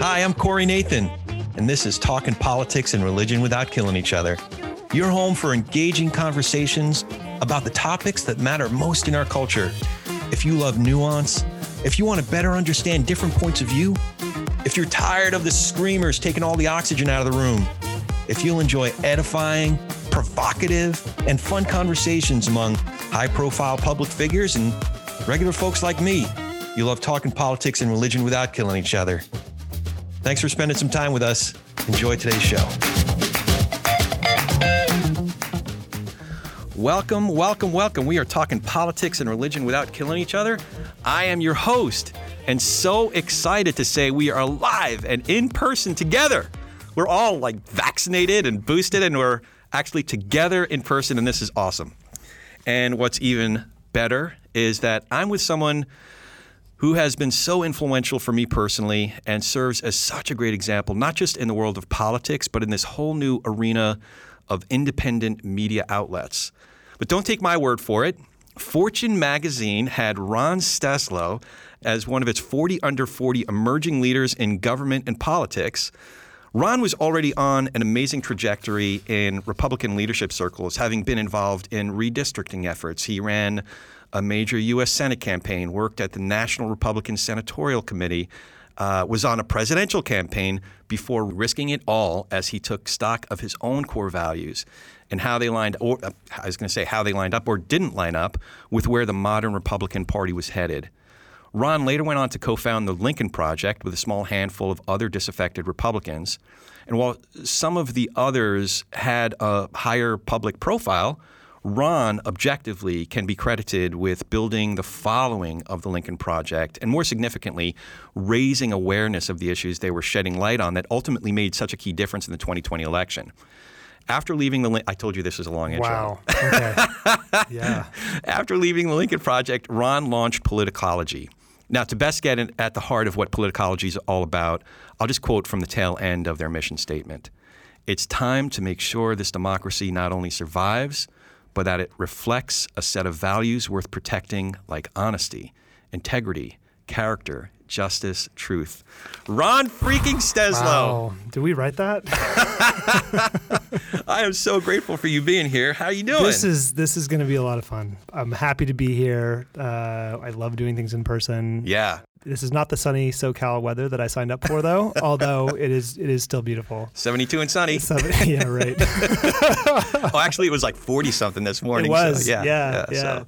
Hi, I'm Corey Nathan, and this is Talking Politics and Religion Without Killing Each Other. Your home for engaging conversations about the topics that matter most in our culture. If you love nuance, if you want to better understand different points of view, if you're tired of the screamers taking all the oxygen out of the room, if you'll enjoy edifying, provocative, and fun conversations among high profile public figures and regular folks like me, you love talking politics and religion without killing each other. Thanks for spending some time with us. Enjoy today's show. Welcome, welcome, welcome. We are talking politics and religion without killing each other. I am your host, and so excited to say we are live and in person together. We're all like vaccinated and boosted, and we're actually together in person, and this is awesome. And what's even better is that I'm with someone who has been so influential for me personally and serves as such a great example, not just in the world of politics, but in this whole new arena of independent media outlets. But don't take my word for it. Fortune magazine had Ron Steslow as one of its 40 under 40 emerging leaders in government and politics. Ron was already on an amazing trajectory in Republican leadership circles, having been involved in redistricting efforts. He ran a major U.S. Senate campaign, worked at the National Republican Senatorial Committee, uh, was on a presidential campaign before risking it all as he took stock of his own core values and how they lined or uh, I was going to say how they lined up or didn't line up with where the modern Republican Party was headed. Ron later went on to co found the Lincoln Project with a small handful of other disaffected Republicans. And while some of the others had a higher public profile, Ron objectively can be credited with building the following of the Lincoln Project and more significantly, raising awareness of the issues they were shedding light on that ultimately made such a key difference in the 2020 election. After leaving the, Lin- I told you this was a long intro. Wow. Okay. yeah. After leaving the Lincoln Project, Ron launched Politicology. Now, to best get at the heart of what politicology is all about, I'll just quote from the tail end of their mission statement. It's time to make sure this democracy not only survives, but that it reflects a set of values worth protecting like honesty, integrity, character, justice, truth. Ron freaking Steslow. Wow. Did we write that? I am so grateful for you being here. How you doing? this is this is going to be a lot of fun. I'm happy to be here. Uh, I love doing things in person. yeah. This is not the sunny SoCal weather that I signed up for, though. although it is it is still beautiful. 72 and sunny. So, yeah, right. oh, actually, it was like 40 something this morning. so was, yeah. yeah, so. yeah.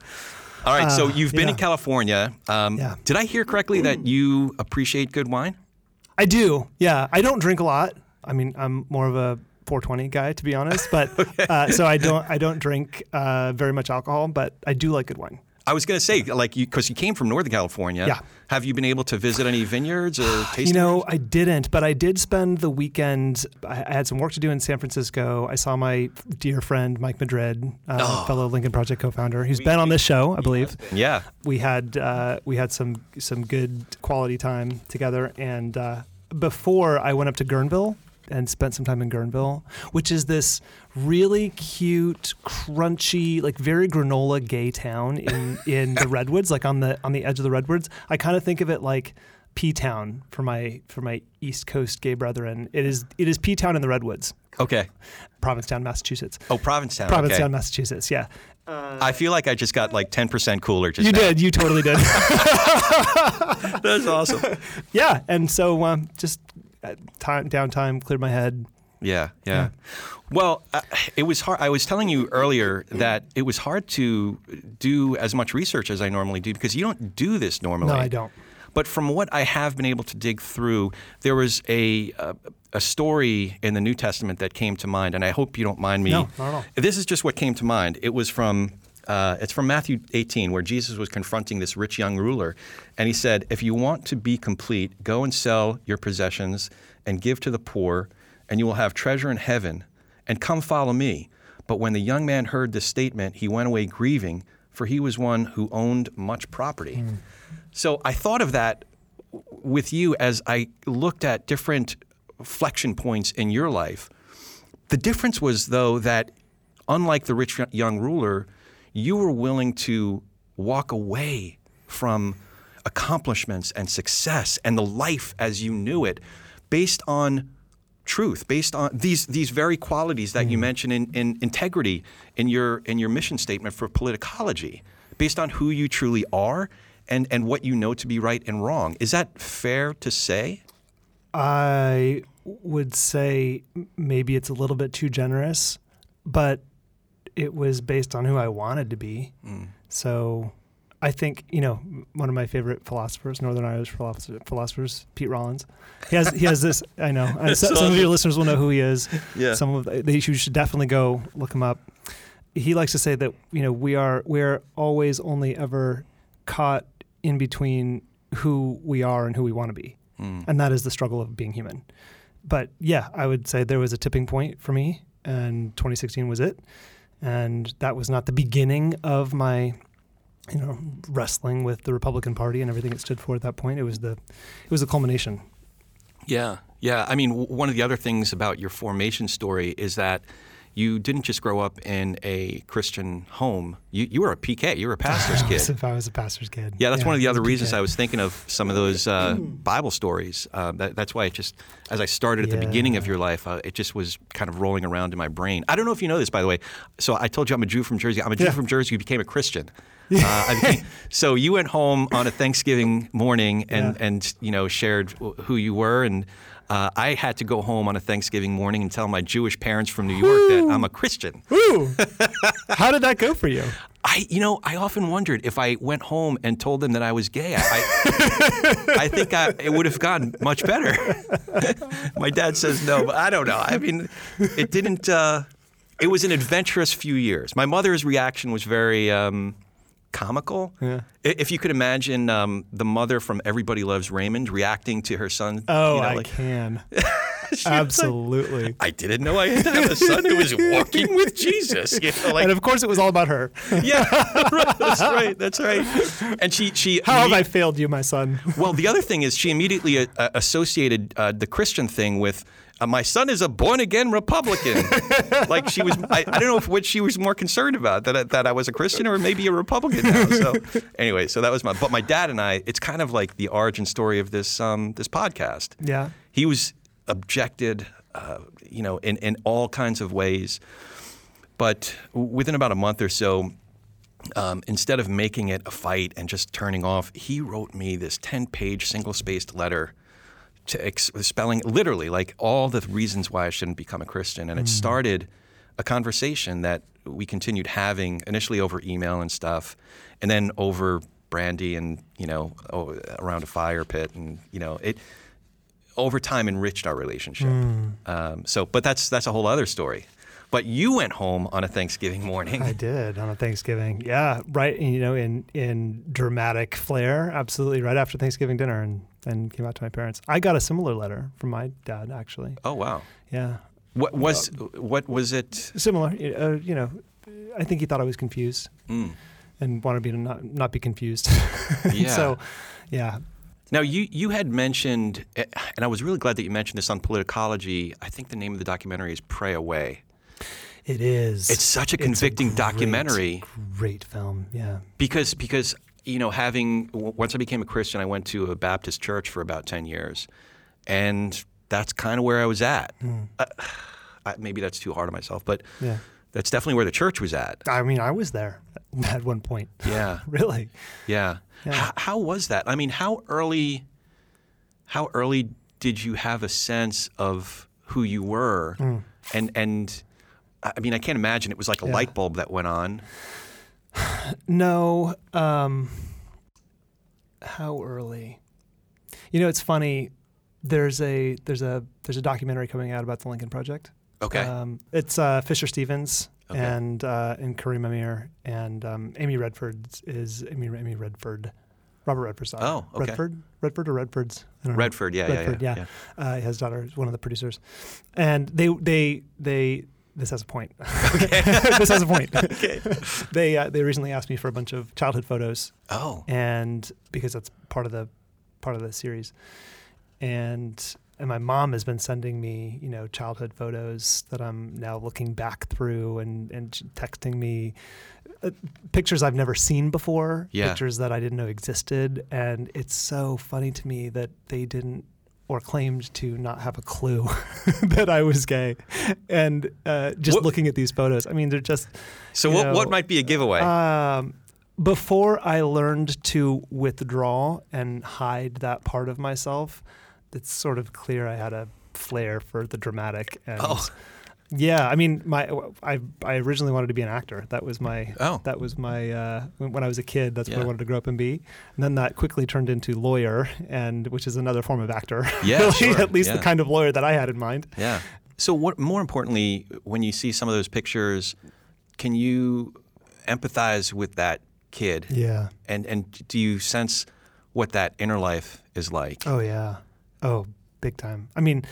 All right. so Uh, you've been in. California. Um, Yeah. Did I hear correctly that you appreciate good wine? I do. Yeah, I don't drink a lot. I mean, I'm more of a 420 guy, to be honest. But uh, so I don't I don't drink uh, very much alcohol, but I do like good wine. I was going to say, like, because you came from Northern California. Yeah. Have you been able to visit any vineyards or tasting? You know, rooms? I didn't, but I did spend the weekend. I, I had some work to do in San Francisco. I saw my dear friend Mike Madrid, uh, Oh. fellow Lincoln Project co-founder, who's been on this show, I believe. yeah. We had uh, we had some some good quality time together, and uh, before I went up to Guerneville and spent some time in Guerneville, which is this really cute, crunchy, like very granola gay town in in the redwoods, like on the on the edge of the redwoods. I kind of think of it like P Town for my for my East Coast gay brethren. It is it is P Town in the redwoods, Okay. Provincetown, Massachusetts. Oh, Provincetown. Provincetown, Okay. Massachusetts. Yeah, I feel like I just got like 10% cooler just you now. did. You totally did. That's awesome. yeah, and so um, just uh, time downtime, cleared my head. Yeah, yeah. Well, uh, it was hard. I was telling you earlier that it was hard to do as much research as I normally do because you don't do this normally. No, I don't. But from what I have been able to dig through, there was a uh, a story in the New Testament that came to mind, and I hope you don't mind me. No, not at all. This is just what came to mind. It was from uh, it's from Matthew 18, where Jesus was confronting this rich young ruler, and he said, "If you want to be complete, go and sell your possessions and give to the poor, and you will have treasure in heaven. And come follow me." But when the young man heard this statement, he went away grieving, for he was one who owned much property. So I thought of that with you as I looked at different flexion points in your life. The difference was, though, that unlike the rich young ruler, you were willing to walk away from accomplishments and success and the life as you knew it based on truth based on these these very qualities that you mm. mentioned in, in integrity in your in your mission statement for politicology based on who you truly are and and what you know to be right and wrong. Is that fair to say? I would say maybe it's a little bit too generous, but it was based on who I wanted to be. Mm. So I think, you know, one of my favorite philosophers, Northern Irish philosophers, Pete Rollins, he has, he has this, I know, so- some of your listeners will know who he is. Yeah. Some of they, you should definitely go look him up. He likes to say that, you know, we are, we're always only ever caught in between who we are and who we want to be mm. and that is the struggle of being human. But yeah, I would say there was a tipping point for me, and 2016 was it. And that was not the beginning of my, you know, wrestling with the Republican Party and everything it stood for at that point. It was the, it was the culmination. Yeah, yeah. I mean, one of the other things about your formation story is that you didn't just grow up in a Christian home. You, you were a PK. You were a pastor's I was- kid. If I was a pastor's kid. Yeah, that's one of the other reasons PK. I was thinking of some of those uh, Bible stories. Uh, that, that's why it just, as I started at the beginning of your life, uh, it just was kind of rolling around in my brain. I don't know if you know this, by the way. So I told you I'm a Jew from Jersey. I'm a Jew Yeah. from Jersey who became a Christian. Uh, I became, so you went home on a Thanksgiving morning and, Yeah. and you know shared wh- who you were and. Uh, I had to go home on a Thanksgiving morning and tell my Jewish parents from New York that I'm a Christian. Ooh, how did that go for you? I, you know, I often wondered if I went home and told them that I was gay. I, I, I think I, it would have gone much better. My dad says no, but I don't know. I mean, it didn't. Uh, it was an adventurous few years. My mother's reaction was very um, comical. Yeah. If you could imagine um, the mother from Everybody Loves Raymond reacting to her son. Oh, you know, I like, can. Absolutely. I didn't know I had to have a son who was walking with Jesus. You know, like, and of course, it was all about her. yeah, right, that's right. That's right. And she she How have I failed you, my son? well, the other thing is she immediately uh, associated uh, the Christian thing with. Uh, my son is a born again Republican. like she was, I, I don't know if what she was more concerned about that I, that I was a Christian or maybe a Republican now. So anyway, so that was my. But my dad and I, it's kind of like the origin story of this um, this podcast. Yeah. He was objected, uh, you know, in in all kinds of ways. But within about a month or so, um, instead of making it a fight and just turning off, he wrote me this 10 page single spaced letter to ex- spelling literally like all the reasons why I shouldn't become a Christian. And it started a conversation that we continued having initially over email and stuff, and then over brandy and, you know, o- around a fire pit. And, you know, it over time enriched our relationship. Um, so, but that's, that's a whole other story. But you went home on a Thanksgiving morning. I did on a Thanksgiving. Yeah, right. You know, in in dramatic flair, absolutely. Right after Thanksgiving dinner, and and came out to my parents. I got a similar letter from my dad, actually. Oh wow! Yeah, What was what was it? similar. Uh, you know, I think he thought I was confused Mm. and wanted me to not not be confused. Yeah. so, yeah, Now you you had mentioned, eh, and I was really glad that you mentioned this on politicology. I think the name of the documentary is "Pray Away." it is. It's such a It's convicting great, documentary Great film. Yeah. because because you know having w- once I became a Christian, I went to a Baptist church for about ten years, and that's kind of where I was at. Uh, I, maybe that's too hard on myself, but Yeah. that's definitely where the church was at. I mean, I was there at one point. Yeah. really. Yeah. Yeah. H- how was that? I mean, how early? How early did you have a sense of who you were? Hmm. And and I mean, I can't imagine it was like a Yeah. light bulb that went on. No. Um, how early? You know, it's funny. There's a there's a there's a documentary coming out about the Lincoln Project. Okay. Um, it's uh, Fisher Stevens Okay. and uh, and Karim Amer and um, Amy Redford is Amy Amy Redford. Robert Redford's daughter. Oh, okay. Redford, Redford or Redford's? I don't know. Redford, yeah, yeah, Redford, yeah, yeah. Uh, his daughter is one of the producers, and they they they. This has a point. this has a point. Okay. they uh, they recently asked me for a bunch of childhood photos, Oh. and because that's part of the part of the series, and and my mom has been sending me, you know, childhood photos that I'm now looking back through and and texting me uh, pictures I've never seen before, Yeah. pictures that I didn't know existed, and it's so funny to me that they didn't or claimed to not have a clue that I was gay, and uh, just What- looking at these photos, I mean, they're just So what, know, what might be a giveaway? um, before I learned to withdraw and hide that part of myself, it's sort of clear I had a flair for the dramatic. And Oh. Yeah, I mean, my I I originally wanted to be an actor. That was my Oh. that was my uh, when, I was a kid. That's what I wanted to grow up and be. And then that quickly turned into lawyer, and which is another form of actor. Yeah, really, sure, at least yeah. the kind of lawyer that I had in mind. Yeah. So, what more importantly, when you see some of those pictures, can you empathize with that kid? Yeah. And and do you sense what that inner life is like? Oh yeah. Oh, big time. I mean,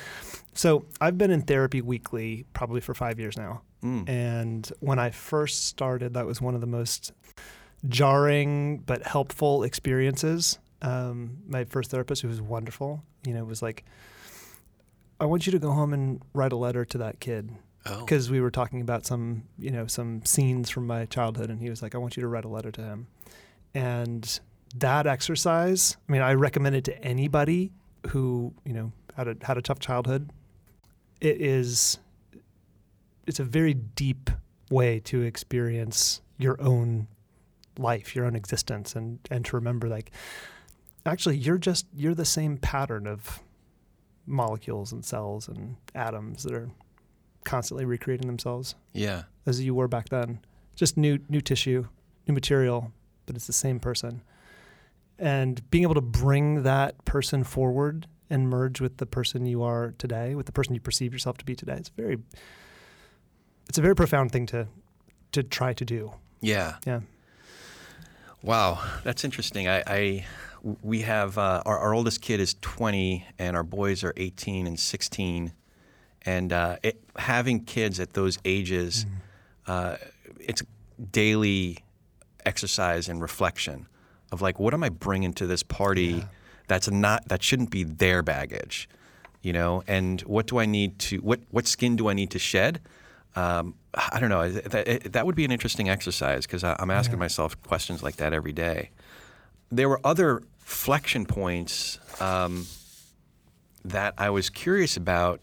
so I've been in therapy weekly probably for five years now. Mm. And when I first started, that was one of the most jarring but helpful experiences. Um, my first therapist, who was wonderful, you know, was like, "I want you to go home and write a letter to that kid." Oh. because we were talking about some you know some scenes from my childhood and he was like i want you to write a letter to him and that exercise i mean i recommend it to anybody who you know had a had a tough childhood it is it's a very deep way to experience your own life your own existence and and to remember like actually you're just you're the same pattern of molecules and cells and atoms that are constantly recreating themselves Yeah. as you were back then. Just new new tissue, new material, but it's the same person. And being able to bring that person forward and merge with the person you are today, with the person you perceive yourself to be today, it's very it's a very profound thing to to try to do. Yeah. Yeah. Wow, that's interesting. I, I we have uh, our, our oldest kid is 20, and our boys are 18 and 16, and uh, it, having kids at those ages, uh, it's daily exercise and reflection of like, what am I bringing to this party that's not that shouldn't be their baggage, you know? And what do I need to what what skin do I need to shed? Um, I don't know. That, that would be an interesting exercise because I'm asking myself questions like that every day. There were other flexion points um, that I was curious about,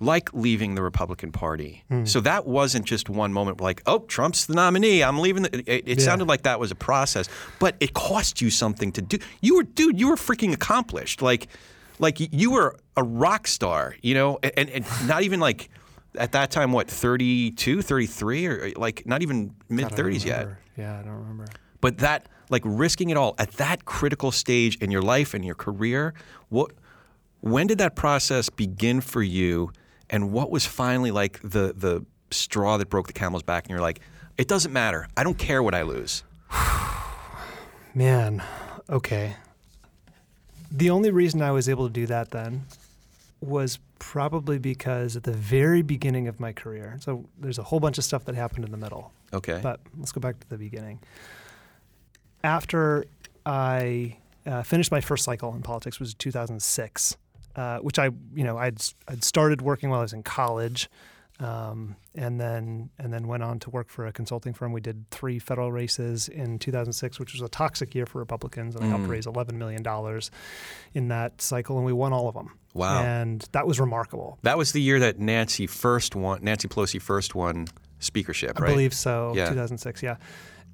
like leaving the Republican Party. Hmm. So that wasn't just one moment like, oh, Trump's the nominee. I'm leaving. The, it it Yeah. sounded like that was a process, but it cost you something to do. You were, dude, you were freaking accomplished. Like, like you were a rock star, you know, and, and not even like at that time, what, 32, 33, or uh, like not even mid God, I don't 30s yet. Yeah, I don't remember. But that, like risking it all at that critical stage in your life and your career, what, when did that process begin for you? And what was finally like the the straw that broke the camel's back? And you're like, it doesn't matter. I don't care what I lose. Man, okay. The only reason I was able to do that then was probably because at the very beginning of my career, so there's a whole bunch of stuff that happened in the middle, Okay. but let's go back to the beginning. After I uh, finished my first cycle in politics was 2006, uh, which I, you know, I'd I'd started working while I was in college, um, and then and then went on to work for a consulting firm. We did three federal races in 2006, which was a toxic year for Republicans, and I helped Mm. raise 11 million dollars in that cycle, and we won all of them. Wow. And that was remarkable. that was the year that Nancy first won. Nancy Pelosi first won speakership, I believe so. Yeah. 2006, yeah.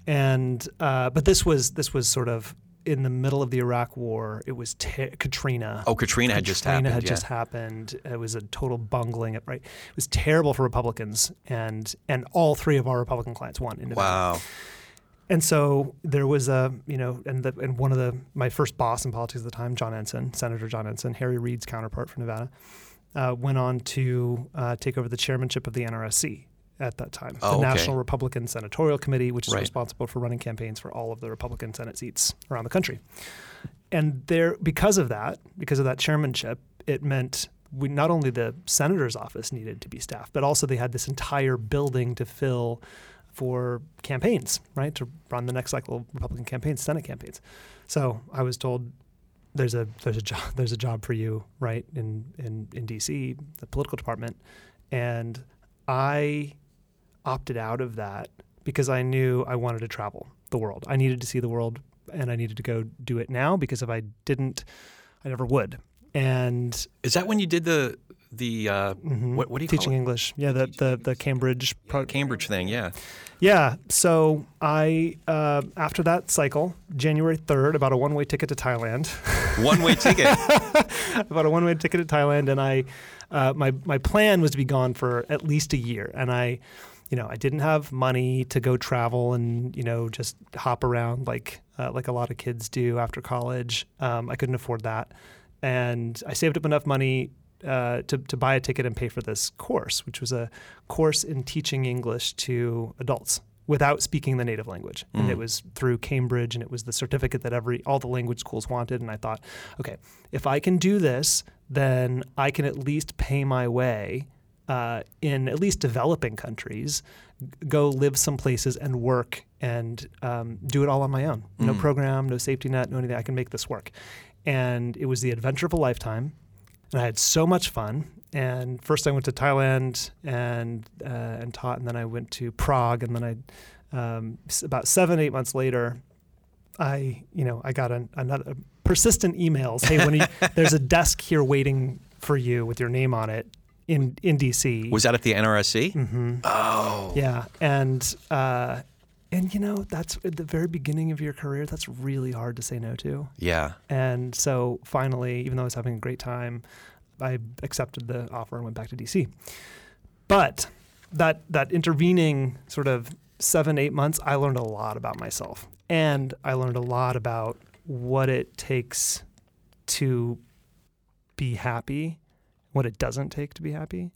And uh, but this was this was sort of in the middle of the Iraq War. It was te- Katrina. Oh, Katrina had just happened. Katrina had yeah. just happened. It was a total bungling. Right, it was terrible for Republicans, and and all three of our Republican clients won. individually. wow. And so there was a, you know, and the, and one of the my first boss in politics at the time, John Ensign, Senator John Ensign, Harry Reid's counterpart from Nevada, uh, went on to uh, take over the chairmanship of the NRSC at that time, Oh, the okay. National Republican Senatorial Committee, which is Right. responsible for running campaigns for all of the Republican Senate seats around the country. And there, because of that, because of that chairmanship, it meant we not only the senator's office needed to be staffed, but also they had this entire building to fill for campaigns, right? To run the next cycle of Republican campaigns, Senate campaigns. So I was told there's a there's a job there's a job for you right in in in DC the political department and I opted out of that because I knew I wanted to travel the world I needed to see the world and I needed to go do it now because if I didn't I never would and Is that when you did the the uh, what, what do you teaching call it? English yeah the the, the Cambridge pro- Cambridge thing? Yeah. yeah. So I, uh, after that cycle, January 3rd, about a one way ticket to Thailand, One way ticket. about a one way ticket to Thailand. And I, uh, my, my plan was to be gone for at least a year. And I, you know, I didn't have money to go travel and, you know, just hop around like, uh, like a lot of kids do after college. Um, I couldn't afford that. And I saved up enough money uh, to, to buy a ticket and pay for this course, which was a course in teaching English to adults without speaking the native language. And it was through Cambridge and it was the certificate that every all the language schools wanted. And I thought, okay, if I can do this, then I can at least pay my way uh, in at least developing countries, go live some places and work and um, do it all on my own. No program, no safety net, no anything. I can make this work. And it was the adventure of a lifetime and I had so much fun. And first, I went to Thailand and uh, and taught, and then I went to Prague, and then I um, about seven eight months later, I you know I got an, another persistent emails. Hey, when you, there's a desk here waiting for you with your name on it in in DC. Was that at the NRSC? hmm Oh. Yeah, and uh, and you know that's at the very beginning of your career. That's really hard to say no to. Yeah. And so finally, even though I was having a great time, I accepted the offer and went back to DC. But that that intervening sort of seven, eight months, I learned a lot about myself. And I learned a lot about what it takes to be happy, what it doesn't take to be happy.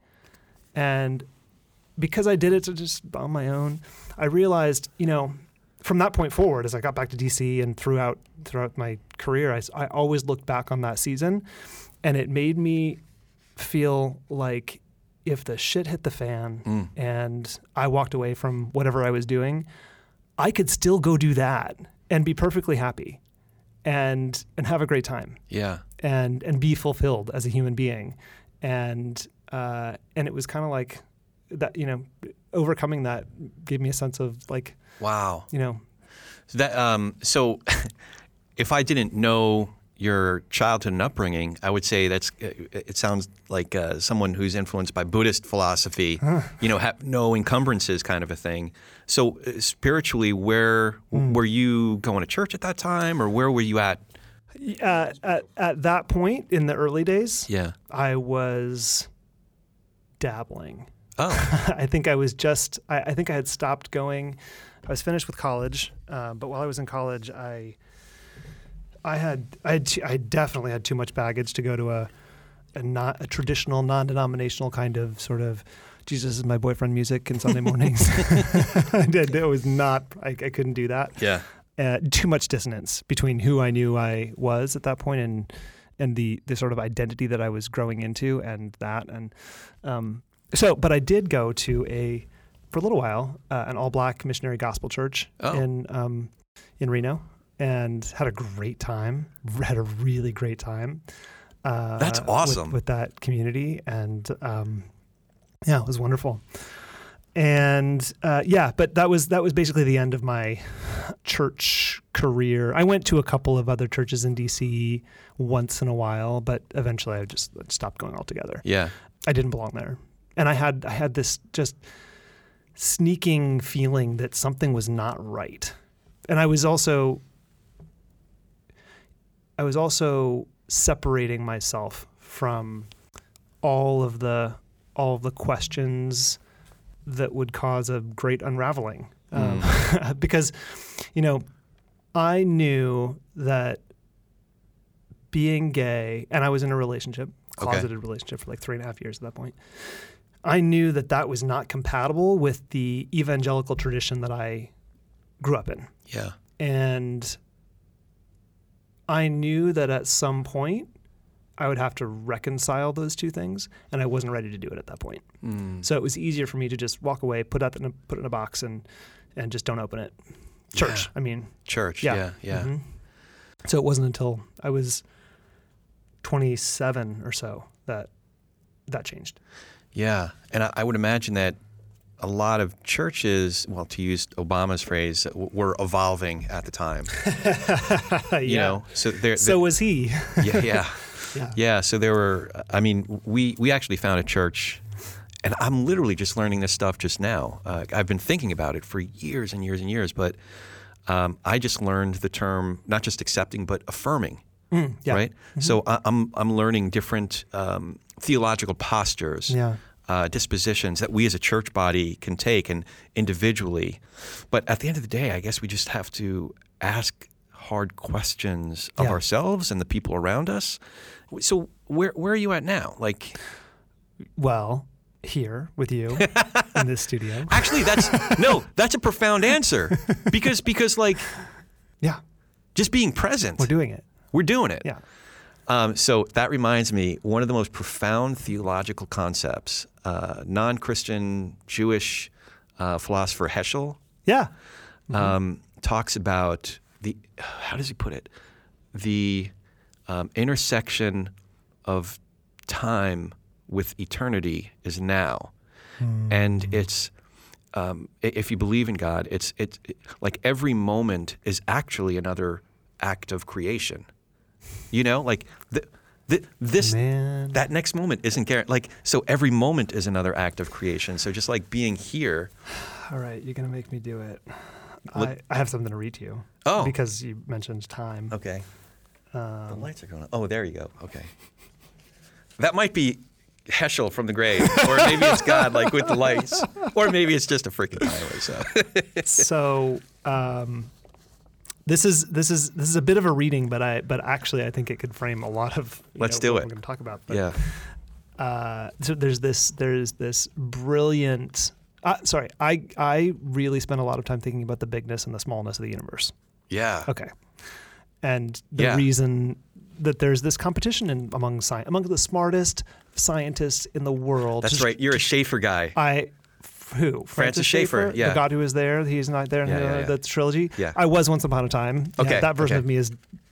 And because I did it to just on my own, I realized, you know, from that point forward, as I got back to DC and throughout throughout my career, I, I always looked back on that season, and it made me feel like if the shit hit the fan Mm. and I walked away from whatever I was doing, I could still go do that and be perfectly happy, and and have a great time Yeah. and and be fulfilled as a human being, and uh, and it was kind of like that, you know, overcoming that gave me a sense of like, Wow. you know, So that um, so if I didn't know your childhood and upbringing, I would say that's it sounds like uh, someone who's influenced by Buddhist philosophy, you know, have no encumbrances kind of a thing. So uh, spiritually, where were you going to church at that time, or where were you at? Uh, at at that point in the early days, Yeah. I was dabbling. Oh. I think I was just, I, I think I had stopped going. I was finished with college, uh, but while I was in college, I, I had, I had, I definitely had too much baggage to go to a, a not a traditional, non-denominational kind of sort of, Jesus is my boyfriend music and Sunday mornings. I did. It was not. I, I couldn't do that Yeah. Uh, too much dissonance between who I knew I was at that point and and the the sort of identity that I was growing into and that and um, so but I did go to a for a little while uh, an all black missionary gospel church Oh. in um, in Reno and had a great time had a really great time uh, That's with- awesome. with, that community and um, yeah it was wonderful and uh, yeah, but that was that was basically the end of my church career. I went to a couple of other churches in DC once in a while, but eventually I just stopped going altogether. Yeah. I didn't belong there, and I had I had this just sneaking feeling that something was not right, and I was also I was also separating myself from all of the all of the questions that would cause a great unraveling um, because you know i knew that being gay and i was in a relationship Okay. closeted relationship for like three and a half years at that point i knew that that was not compatible with the evangelical tradition that i grew up in Yeah. and I knew that at some point I would have to reconcile those two things, and I wasn't ready to do it at that point. Mm. So it was easier for me to just walk away, put that in a, put it in a box, and and just don't open it. Church, Yeah. I mean, Church. yeah, Yeah. Yeah. mhm. So it wasn't until I was 27 or so that that changed. Yeah, and I, I would imagine that a lot of churches, well, to use Obama's phrase, were evolving at the time. You know, so there. So was he. yeah, yeah, yeah. yeah. So there were. I mean, we we actually found a church, and I'm literally just learning this stuff just now. Uh, I've been thinking about it for years and years and years, but um, I just learned the term not just accepting but affirming. Mm, yeah. Right. So I, I'm I'm learning different um, theological postures. Yeah. Uh, dispositions that we as a church body can take and individually. But at the end of the day, I guess we just have to ask hard questions of Yeah. ourselves and the people around us. So where where are you at now? Like Well, here with you in this studio. actually that's no, that's a profound answer. Because because like Yeah. just being present. We're doing it. We're doing it. Yeah. Um, so that reminds me, one of the most profound theological concepts, uh, non-Christian Jewish uh, philosopher Heschel Yeah. um, talks about the how does he put it the um, intersection of time with eternity is now, and it's um, if you believe in God, it's it's like every moment is actually another act of creation. You know, like the, the, this Man. that next moment isn't guaranteed. Like so, every moment is another act of creation. So just like being here, All right, you're gonna make me do it. I, I have something to read to you. Oh. Because you mentioned time. Okay. the Um, lights are going on. Oh, there you go. Okay. That might be Heschel from the grave, or maybe it's God, like with the lights, or maybe it's just a freaking highway. So, so um, this is this is this is a bit of a reading, but I but actually I think it could frame a lot of Let's know, do what it. We're going to talk about. But, yeah. uh, so there's this there's this brilliant. Uh, sorry, I I really spent a lot of time thinking about the bigness and the smallness of the universe. Yeah. Okay, and the Yeah. reason that there's this competition in, among sci- among the smartest scientists in the world. That's Just- right. You're a Schaeffer guy. I who Francis Schaeffer, yeah. the God who is there. He's not there in Yeah, the, yeah, yeah. the trilogy. Yeah. I was once upon a time. Okay, that version okay. Oh, of me is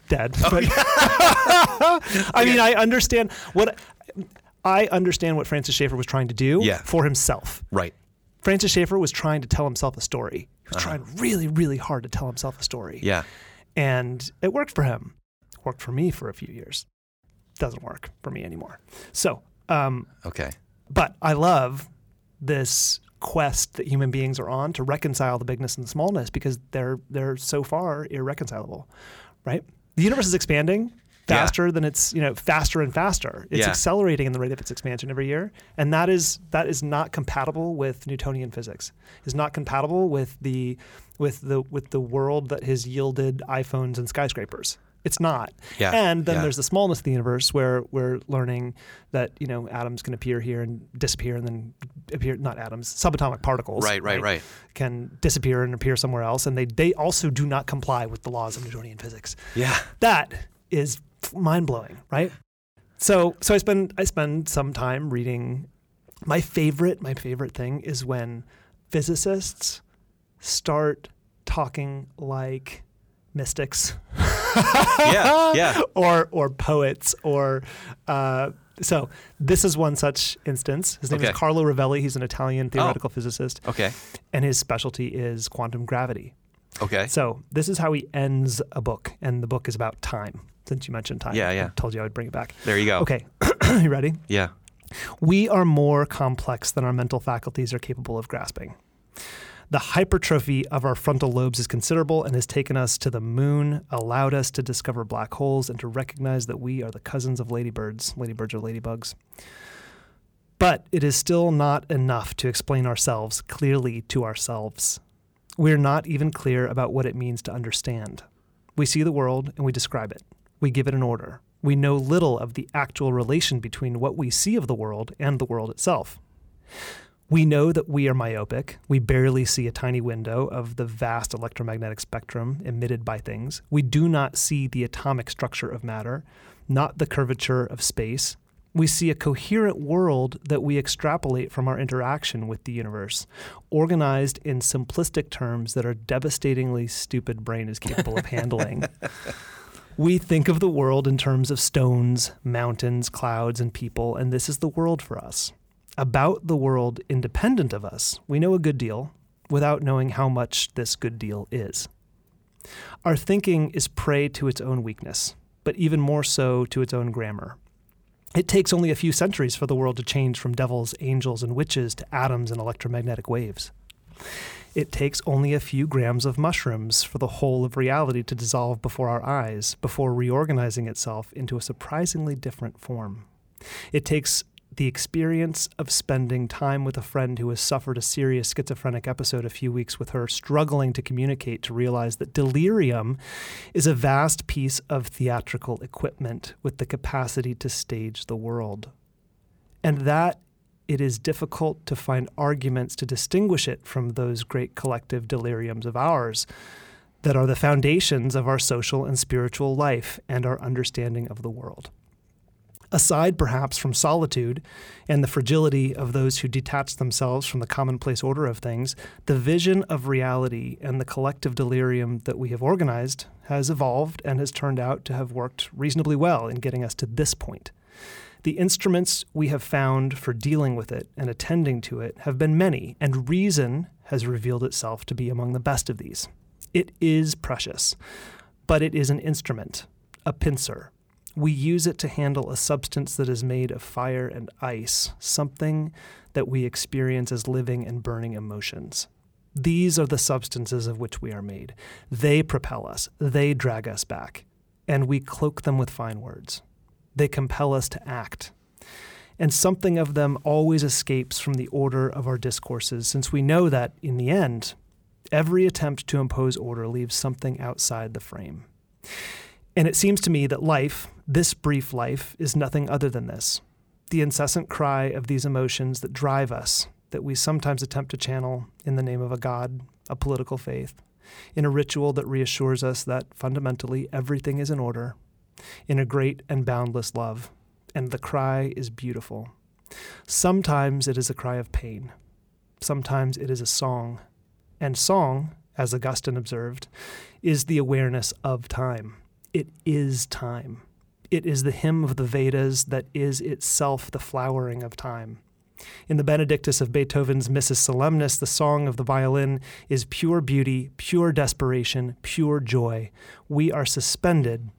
dead. But I mean, I understand what I understand what Francis Schaeffer was trying to do for himself. Right. Francis Schaeffer was trying to tell himself a story. He was trying really, really hard to tell himself a story. Uh-huh. Yeah. And it worked for him. It worked for me for a few years. Doesn't work for me anymore. So, um, Okay. but I love this quest that human beings are on to reconcile the bigness and the smallness because they're they're so far irreconcilable, right? The universe is expanding Yeah. faster than it's you know faster and faster. It's Yeah. accelerating in the rate of its expansion every year, and that is that is not compatible with Newtonian physics. Is not compatible with the with the with the world that has yielded iPhones and skyscrapers. It's not. Yeah, And then yeah. there's the smallness of the universe where we're learning that, you know, atoms can appear here and disappear and then appear not atoms, subatomic particles. Right, right, right. Can disappear and appear somewhere else. And they, they also do not comply with the laws of Newtonian physics. Yeah. That is mind blowing, right? So so I spend I spend some time reading my favorite my favorite thing is when physicists start talking like mystics Yeah. Yeah. or or poets or uh, so this is one such instance. His name Okay. is Carlo Rovelli. He's an Italian theoretical physicist, Okay. and his specialty is quantum gravity. Okay. So this is how he ends a book, and the book is about time. Since you mentioned time, Yeah, yeah. I told you I would bring it back. There you go. Okay, you ready? Yeah. We are more complex than our mental faculties are capable of grasping. The hypertrophy of our frontal lobes is considerable and has taken us to the moon, allowed us to discover black holes, and to recognize that we are the cousins of ladybirds. Ladybirds are ladybugs. But it is still not enough to explain ourselves clearly to ourselves. We're not even clear about what it means to understand. We see the world and we describe it. We give it an order. We know little of the actual relation between what we see of the world and the world itself. We know that we are myopic. We barely see a tiny window of the vast electromagnetic spectrum emitted by things. We do not see the atomic structure of matter, not the curvature of space. We see a coherent world that we extrapolate from our interaction with the universe, organized in simplistic terms that our devastatingly stupid brain is capable of handling. We think of the world in terms of stones, mountains, clouds, and people, and this is the world for us. About the world independent of us, we know a good deal without knowing how much this good deal is. Our thinking is prey to its own weakness, but even more so to its own grammar. It takes only a few centuries for the world to change from devils, angels, and witches to atoms and electromagnetic waves. It takes only a few grams of mushrooms for the whole of reality to dissolve before our eyes, before reorganizing itself into a surprisingly different form. It takes the experience of spending time with a friend who has suffered a serious schizophrenic episode a few weeks with her, struggling to communicate to realize that delirium is a vast piece of theatrical equipment with the capacity to stage the world. And that it is difficult to find arguments to distinguish it from those great collective deliriums of ours that are the foundations of our social and spiritual life and our understanding of the world. Aside perhaps from solitude and the fragility of those who detach themselves from the commonplace order of things, the vision of reality and the collective delirium that we have organized has evolved and has turned out to have worked reasonably well in getting us to this point. The instruments we have found for dealing with it and attending to it have been many, and reason has revealed itself to be among the best of these. It is precious, but it is an instrument, a pincer. We use it to handle a substance that is made of fire and ice, something that we experience as living and burning emotions. These are the substances of which we are made. They propel us, they drag us back, and we cloak them with fine words. They compel us to act. And something of them always escapes from the order of our discourses, since we know that, in the end, every attempt to impose order leaves something outside the frame. And it seems to me that life, this brief life, is nothing other than this the incessant cry of these emotions that drive us, that we sometimes attempt to channel in the name of a God, a political faith, in a ritual that reassures us that fundamentally everything is in order in a great and boundless love, and the cry is beautiful. Sometimes it is a cry of pain, sometimes it is a song, and song, as Augustine observed, is the awareness of time. It is time. It is the hymn of the Vedas that is itself the flowering of time. In the Benedictus of Beethoven's Missa Solemnis, the song of the violin is pure beauty, pure desperation, pure joy. We are suspended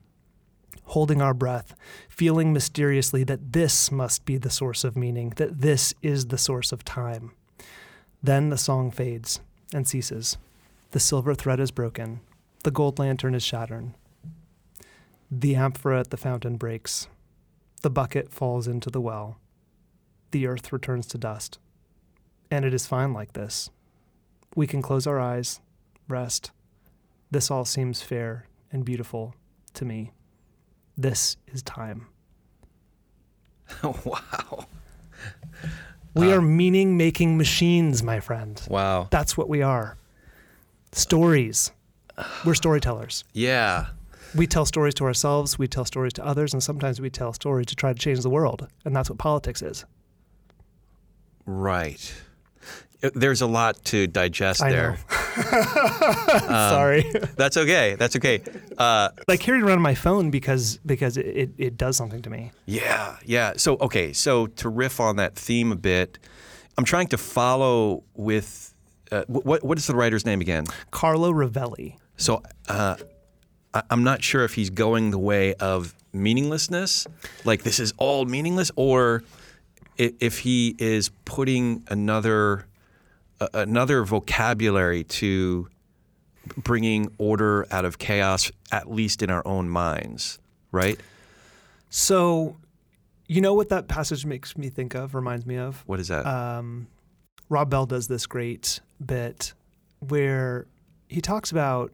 holding our breath, feeling mysteriously that this must be the source of meaning, that this is the source of time. Then the song fades and ceases. The silver thread is broken. The gold lantern is shattered. The amphora at the fountain breaks. The bucket falls into the well. The earth returns to dust. And it is fine like this. We can close our eyes, rest. This all seems fair and beautiful to me. This is time. wow. We uh, are meaning making machines, my friend. Wow. That's what we are. Stories. We're storytellers. Yeah. We tell stories to ourselves, we tell stories to others, and sometimes we tell stories to try to change the world. And that's what politics is. Right. Uh, There's a lot to digest I there. know. Sorry. That's okay. That's okay. Uh, I carry it around my phone because because it, it, it does something to me. yeah, yeah. So okay, so to riff on that theme a bit, I'm trying to follow with uh, what what is the writer's name again? Carlo Rovelli. So uh, I- I'm not sure if he's going the way of meaninglessness, like this is all meaningless, or if he is putting another a- another vocabulary to bringing order out of chaos, at least in our own minds, right? So, you know what that passage makes me think of, reminds me of? What is that? um, Rob Bell does this great bit where he talks about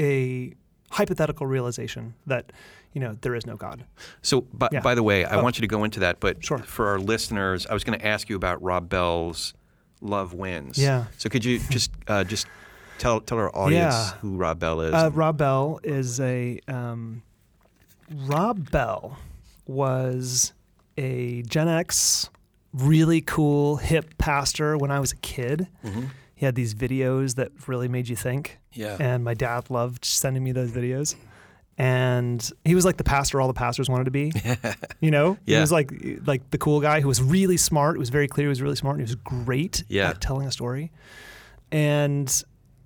a hypothetical realization that you know there is no God. So, by, Yeah. by the way, I Oh. want you to go into that, but Sure. for our listeners, I was going to ask you about Rob Bell's "Love Wins." Yeah. So, could you just uh, just tell tell our audience Yeah. who Rob Bell is? Uh, Rob Bell is a um, Rob Bell was a Gen X, really cool hip pastor when I was a kid. He had these videos that really made you think. Yeah. And my dad loved sending me those videos. And he was like the pastor all the pastors wanted to be. You know? He was like like the cool guy who was really smart. It was very clear he was really smart and he was great Yeah. at telling a story. And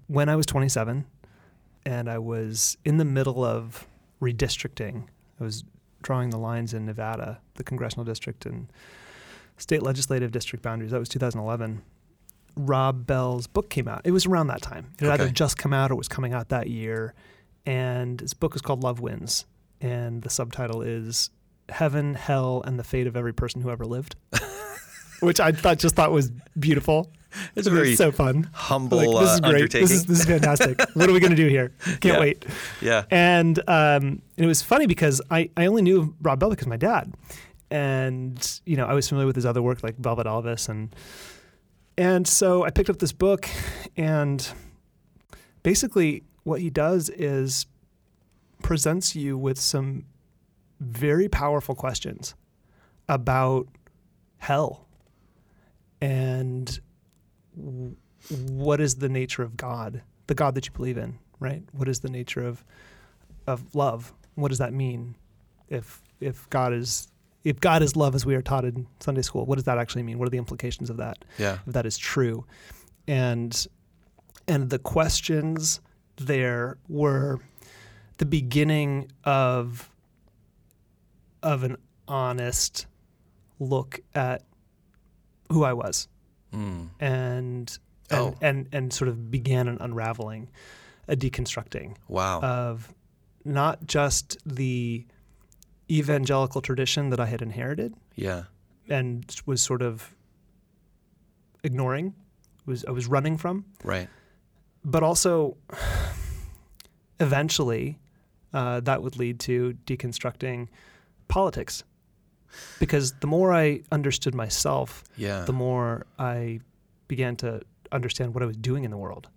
when I was 27 and I was in the middle of redistricting, I was drawing the lines in Nevada, the congressional district and state legislative district boundaries. That was 2011. Rob Bell's book came out. It was around that time. It had either just come out or was coming out that year. And his book is called Love Wins. And the subtitle is Heaven, Hell, and the Fate of Every Person Who Ever Lived. Which I thought just thought was beautiful. It's a It was very so fun. humble Like, this is uh, great. This is, this is fantastic. what are we going to do here? Can't Yeah. wait. yeah. And, um, and it was funny because I, I only knew Rob Bell because my dad. And, you know, I was familiar with his other work like Velvet Elvis. And, and so I picked up this book and basically what he does is presents you with some very powerful questions about hell and what is the nature of God, the God that you believe in, right? What is the nature of of love? What does that mean? If if God is if God is love as we are taught in Sunday school, what does that actually mean? What are the implications of that? Yeah. if that is true. And and the questions there were the beginning of of an honest look at who I was Mm. and and, Oh. and and sort of began an unraveling, a deconstructing Wow. of not just the evangelical tradition that I had inherited yeah. and was sort of ignoring, was I was running from, Right. but also eventually uh, that would lead to deconstructing politics. Because the more I understood myself, Yeah. the more I began to understand what I was doing in the world.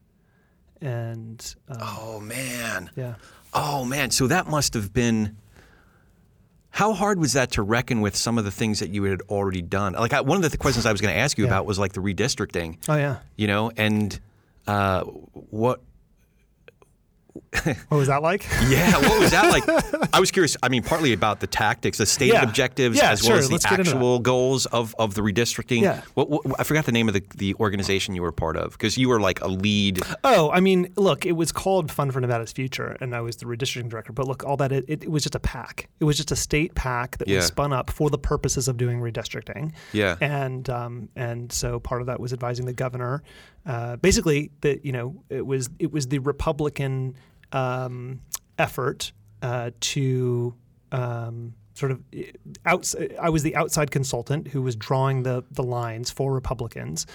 And um, oh man. yeah, Oh man. So that must have been. How hard was that to reckon with some of the things that you had already done? Like I, one of the th- questions I was going to ask you Yeah. about was like the redistricting. oh yeah, You know, and uh, what what was that like? Yeah, what was that like? I was curious. I mean, partly about the tactics, the stated Yeah. objectives, Yeah, as well sure. as the Let's get into that. actual goals of, of the redistricting. Yeah. What, what, I forgot the name of the, the organization you were part of because you were like a lead. Oh, I mean, look, it was called Fund for Nevada's Future, and I was the redistricting director. But look, all that it, it, it was just a PAC. It was just a state PAC that Yeah. was spun up for the purposes of doing redistricting. Yeah. and um, and so part of that was advising the governor. Uh, basically, that you know it was it was the Republican um, effort uh, to um, sort of outs- I was the outside consultant who was drawing the the lines for Republicans,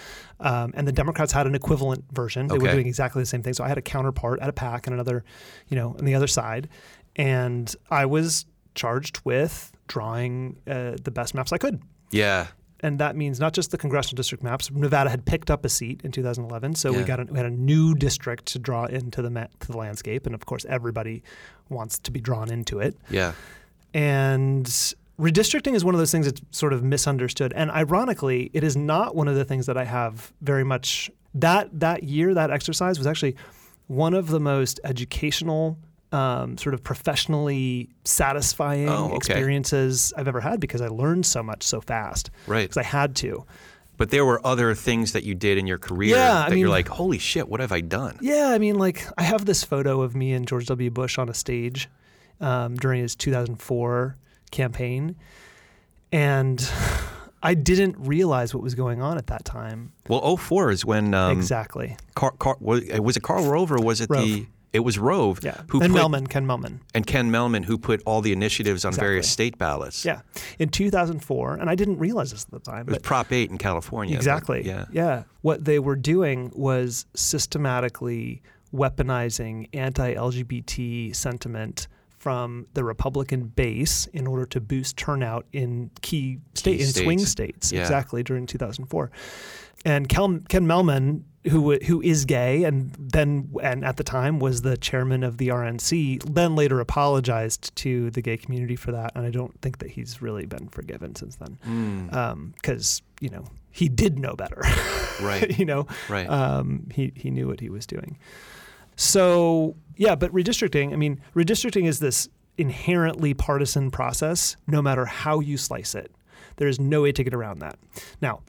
um, and the Democrats had an equivalent version. They were doing exactly the same thing. So I had a counterpart at a PAC and another, you know, on the other side, and I was charged with drawing uh, the best maps I could Yeah. And that means not just the congressional district maps. Nevada had picked up a seat in 2011, so we got a, we had a new district to draw into the ma- to the landscape, and of course, everybody wants to be drawn into it. Yeah. And redistricting is one of those things that's sort of misunderstood, and ironically, it is not one of the things that I have very much. That that year, that exercise was actually one of the most educational. Um, sort of professionally satisfying Oh, okay. experiences I've ever had because I learned so much so fast Right. because I had to. But there were other things that you did in your career Yeah, I that you're like, holy shit, what have I done? Yeah, I mean, like I have this photo of me and George W. Bush on a stage um, during his 2004 campaign, and I didn't realize what was going on at that time. Well, 04 is when um, exactly. Car, Car, was, was it Karl Rove or was it Rove. the? It was Rove. Yeah. Who and put, Mehlman, Ken Mehlman. and Ken Mehlman who put all the initiatives on various state ballots. Yeah, in 2004, and I didn't realize this at the time. It was but Prop 8 in California. but- Exactly. yeah. Yeah. What they were doing was systematically weaponizing anti LGBT sentiment from the Republican base in order to boost turnout in key state in swing states. states. Yeah. Exactly during 2004. And Kel, Ken Mehlman, who who is gay and then and at the time was the chairman of the RNC, then later apologized to the gay community for that, and I don't think that he's really been forgiven since then Mm. because you know he did know better. Right. you know, Right. um, he he knew what he was doing. So yeah, but redistricting. I mean, redistricting is this inherently partisan process, no matter how you slice it. There is no way to get around that. Now,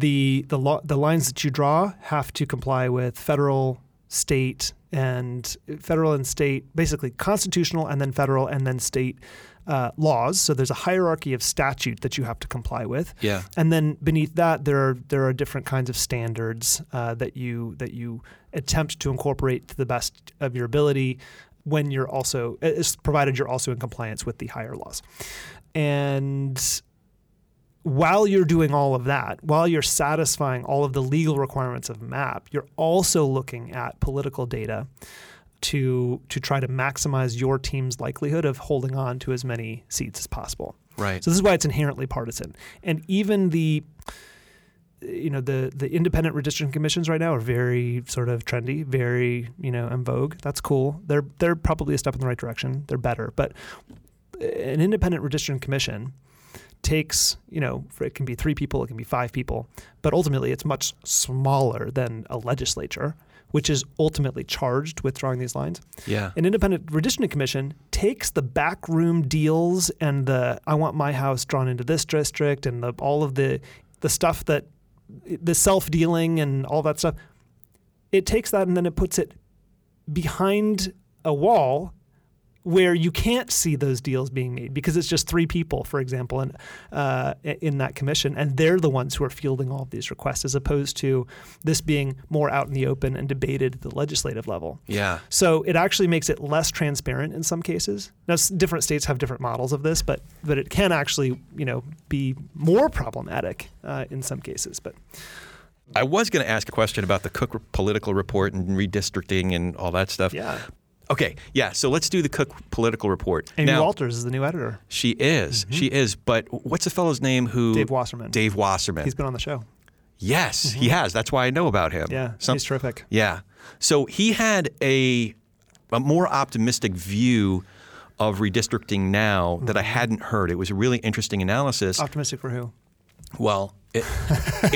the the law, the lines that you draw have to comply with federal, state, and federal and state, basically constitutional, and then federal, and then state uh, laws. So there's a hierarchy of statute that you have to comply with. Yeah. And then beneath that, there are there are different kinds of standards uh, that you that you attempt to incorporate to the best of your ability when you're also, is provided you're also in compliance with the higher laws. And while you're doing all of that, while you're satisfying all of the legal requirements of MAP, you're also looking at political data to to try to maximize your team's likelihood of holding on to as many seats as possible. Right. So this is why it's inherently partisan. And even the you know the the independent redistricting commissions right now are very sort of trendy, very you know en vogue. That's cool. They're they're probably a step in the right direction. They're better, but an independent redistricting commission takes you know for, it can be three people, it can be five people, but ultimately it's much smaller than a legislature, which is ultimately charged with drawing these lines. yeah. An independent redistricting commission takes the backroom deals and the I want my house drawn into this district and the, all of the the stuff that the self dealing and all that stuff. It takes that and then it puts it behind a wall where you can't see those deals being made because it's just three people, for example, in, uh, in that commission, and they're the ones who are fielding all of these requests, as opposed to this being more out in the open and debated at the legislative level. Yeah. So it actually makes it less transparent in some cases. Now, s- different states have different models of this, but but it can actually, you know, be more problematic uh, in some cases. But I was going to ask a question about the Cook political report and redistricting and all that stuff. yeah, Okay. Yeah. So let's do the Cook political report. Amy now, Walters is the new editor. She is. She is. But what's the fellow's name who? Dave Wasserman. Dave Wasserman. He's been on the show. yes, he has. That's why I know about him. Yeah, Some- he's terrific. Yeah. So he had a, a more optimistic view of redistricting now that I Mm-hmm. hadn't heard. It was a really interesting analysis. Optimistic for who? Well, it,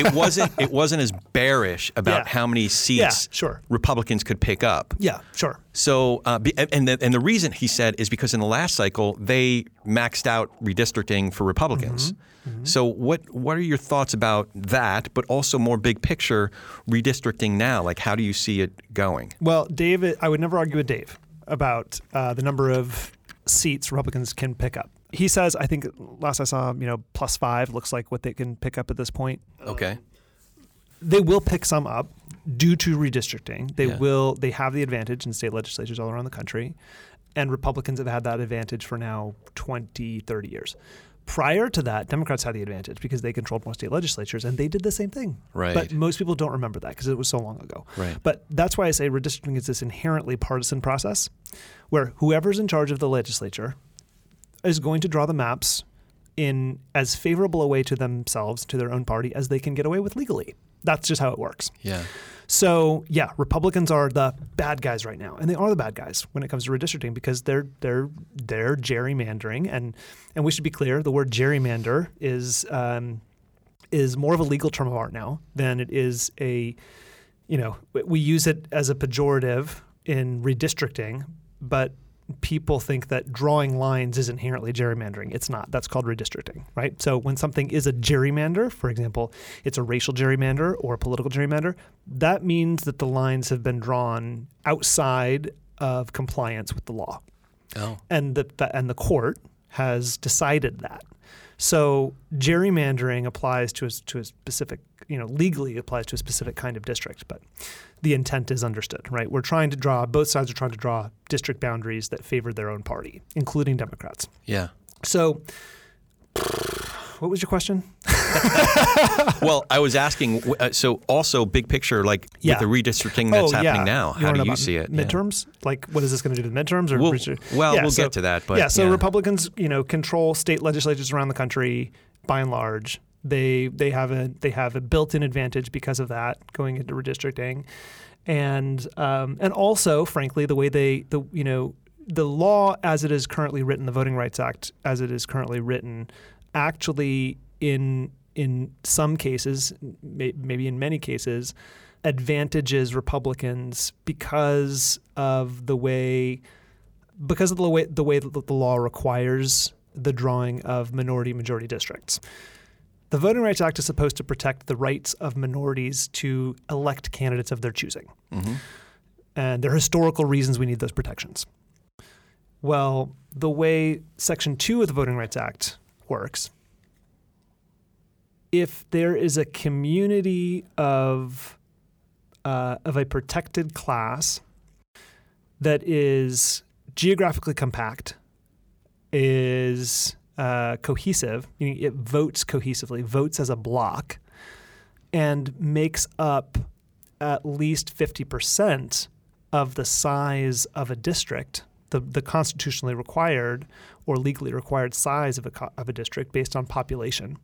it wasn't it wasn't as bearish about Yeah. how many seats Yeah, sure. Republicans could pick up. Yeah, sure. So, uh, and the, and the reason he said is because in the last cycle they maxed out redistricting for Republicans. Mm-hmm. So, what what are your thoughts about that? But also more big picture redistricting now. Like, how do you see it going? Well, Dave, I would never argue with Dave about uh, the number of seats Republicans can pick up. He says, I think last I saw, you know, plus five looks like what they can pick up at this point. Okay. Um, they will pick some up due to redistricting. They Yeah. will. They have the advantage in state legislatures all around the country, and Republicans have had that advantage for now 20, 30 years. Prior to that, Democrats had the advantage because they controlled more state legislatures, and they did the same thing. Right. But most people don't remember that because it was so long ago. Right. But that's why I say redistricting is this inherently partisan process, where whoever's in charge of the legislature is going to draw the maps in as favorable a way to themselves, to their own party, as they can get away with legally. That's just how it works. Yeah. So yeah, Republicans are the bad guys right now, and they are the bad guys when it comes to redistricting because they're they're they're gerrymandering, and and we should be clear: the word gerrymander is um, is more of a legal term of art now than it is a, you know, we- we use it as a pejorative in redistricting, but people think that drawing lines is inherently gerrymandering. It's not. That's called redistricting, right? So when something is a gerrymander, for example, it's a racial gerrymander or a political gerrymander, that means that the lines have been drawn outside of compliance with the law Oh. and the and the court has decided that. So gerrymandering applies to a, to a specific, you know, legally applies to a specific kind of district, but the intent is understood, right? We're trying to draw, both sides are trying to draw district boundaries that favor their own party, including Democrats. Yeah. So, what was your question? Well, I was asking. Uh, so, also big picture, like Yeah. with the redistricting that's oh, happening yeah. now. You How do you see it? Yeah. Midterms? Like, what is this going to do to the midterms? Or We'll- well, Yeah, we'll so- get to that, but yeah, so yeah. Republicans, you know, control state legislatures around the country by and large. They they have a they have a built-in advantage because of that going into redistricting, and um, and also, frankly, the way they the you know the law as it is currently written, the Voting Rights Act as it is currently written, actually in in some cases, may, maybe in many cases, advantages Republicans because of the way because of the way the way that the law requires the drawing of minority majority districts. The Voting Rights Act is supposed to protect the rights of minorities to elect candidates of their choosing. Mm-hmm. And there are historical reasons we need those protections. Well, the way Section 2 of the Voting Rights Act works, if there is a community of, uh, of a protected class that is geographically compact, is uh, cohesive, meaning it votes cohesively, votes as a block, and makes up at least 50% of the size of a district, the, the constitutionally required or legally required size of a, co- of a district based on population,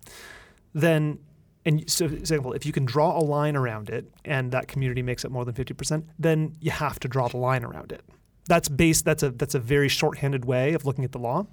then and so, for example, if you can draw a line around it and that community makes up more than 50%, then you have to draw the line around it. That's based that's a that's a very shorthanded way of looking at the law.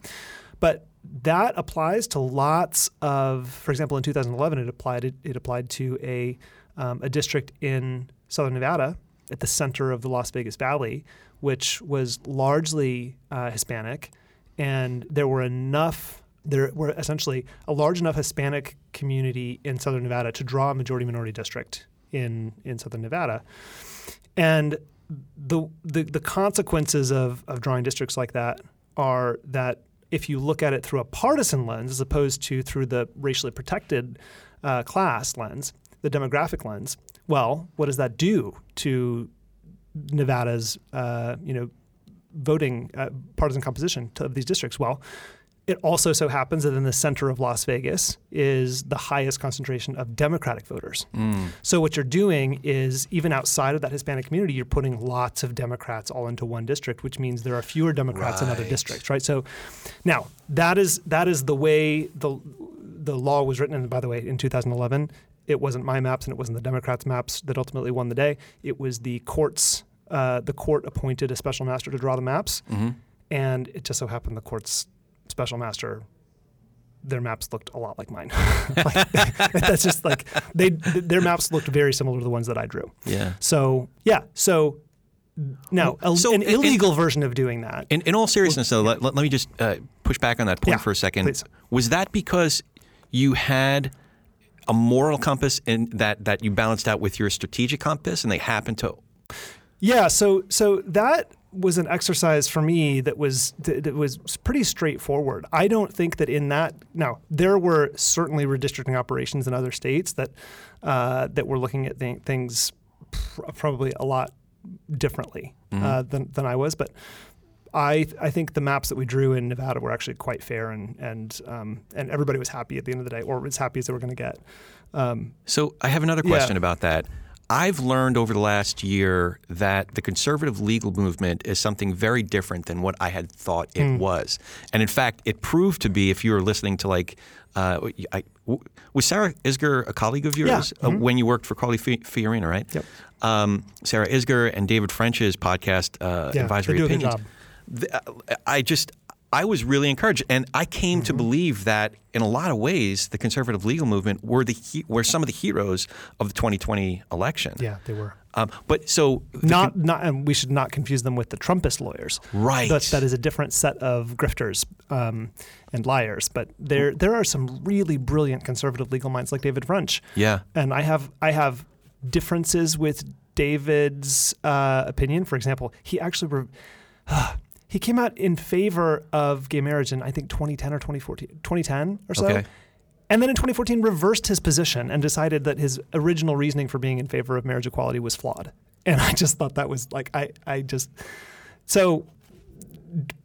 But that applies to lots of, for example, in 2011, it applied it, it applied to a um, a district in Southern Nevada at the center of the Las Vegas Valley, which was largely uh, Hispanic, and there were enough. There were essentially a large enough Hispanic community in Southern Nevada to draw a majority minority district in in Southern Nevada, and the the, the consequences of, of drawing districts like that are that if you look at it through a partisan lens as opposed to through the racially protected uh, class lens, the demographic lens, well, what does that do to Nevada's uh, you know voting uh, partisan composition of these districts? Well, it also so happens that in the center of Las Vegas is the highest concentration of Democratic voters. Mm. So what you're doing is even outside of that Hispanic community, you're putting lots of Democrats all into one district, which means there are fewer Democrats in other districts, right? So now that is that is the way the the law was written. And by the way, in 2011, it wasn't my maps and it wasn't the Democrats' maps that ultimately won the day. It was the courts. Uh, the court appointed a special master to draw the maps, hmm and it just so happened the court's special master their maps looked a lot like mine like, that's just like they their maps looked very similar to the ones that i drew Yeah. so yeah so now a- So an in- in- illegal version of doing that In, in all seriousness, though, let, let, let me just uh, push back on that point Yeah, for a second. please. Was that because you had a moral compass in that, that you balanced out with your strategic compass and they happened to. Yeah, so so that was an exercise for me that was that was pretty straightforward. I don't think that in that now there were certainly redistricting operations in other states that uh, that were looking at th- things pr- probably a lot differently uh, than than I was, but. I, I think the maps that we drew in Nevada were actually quite fair and and um, and everybody was happy at the end of the day, or as happy as they were going to get. Um, So I have another Yeah. question about that. I've learned over the last year that the conservative legal movement is something very different than what I had thought it Hmm. was. And in fact, it proved to be if you were listening to like, uh, I, was Sarah Isgur a colleague of yours uh, when you worked for Carly Fi- Fiorina, right? Mm-hmm. Yep. Um, Sarah Isgur and David French's podcast, uh, Yeah, Advisory they do a good Opinions. Uh, I just I was really encouraged, and I came Mm-hmm. to believe that in a lot of ways, the conservative legal movement were the he- were some of the heroes of the 2020 election. yeah, they were. Um, but so not con- not and we should not confuse them with the Trumpist lawyers. Right. That, that is a different set of grifters um, and liars. But there there are some really brilliant conservative legal minds like David French. yeah, And I have I have differences with David's uh, opinion. For example, he actually re- he came out in favor of gay marriage in I think 2010 or 2014, 2010 or so. Okay. And then in 2014 reversed his position and decided that his original reasoning for being in favor of marriage equality was flawed. And I just thought that was like I I just so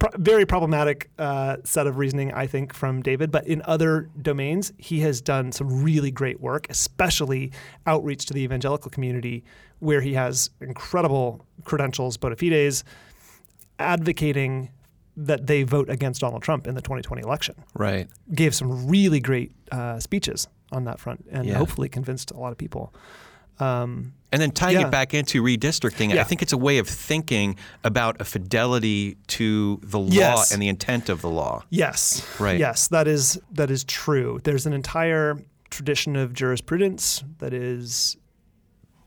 pro- very problematic uh, set of reasoning, I think, from David. But in other domains, he has done some really great work, especially outreach to the evangelical community, where he has incredible credentials, bona fides, advocating that they vote against Donald Trump in the 2020 election. right. Gave some really great uh, speeches on that front, and Yeah. hopefully convinced a lot of people. Um, And then tying Yeah. it back into redistricting, I think it's a way of thinking about a fidelity to the law Yes. and the intent of the law. Yes. Right. Yes, that is that is true. There's an entire tradition of jurisprudence that is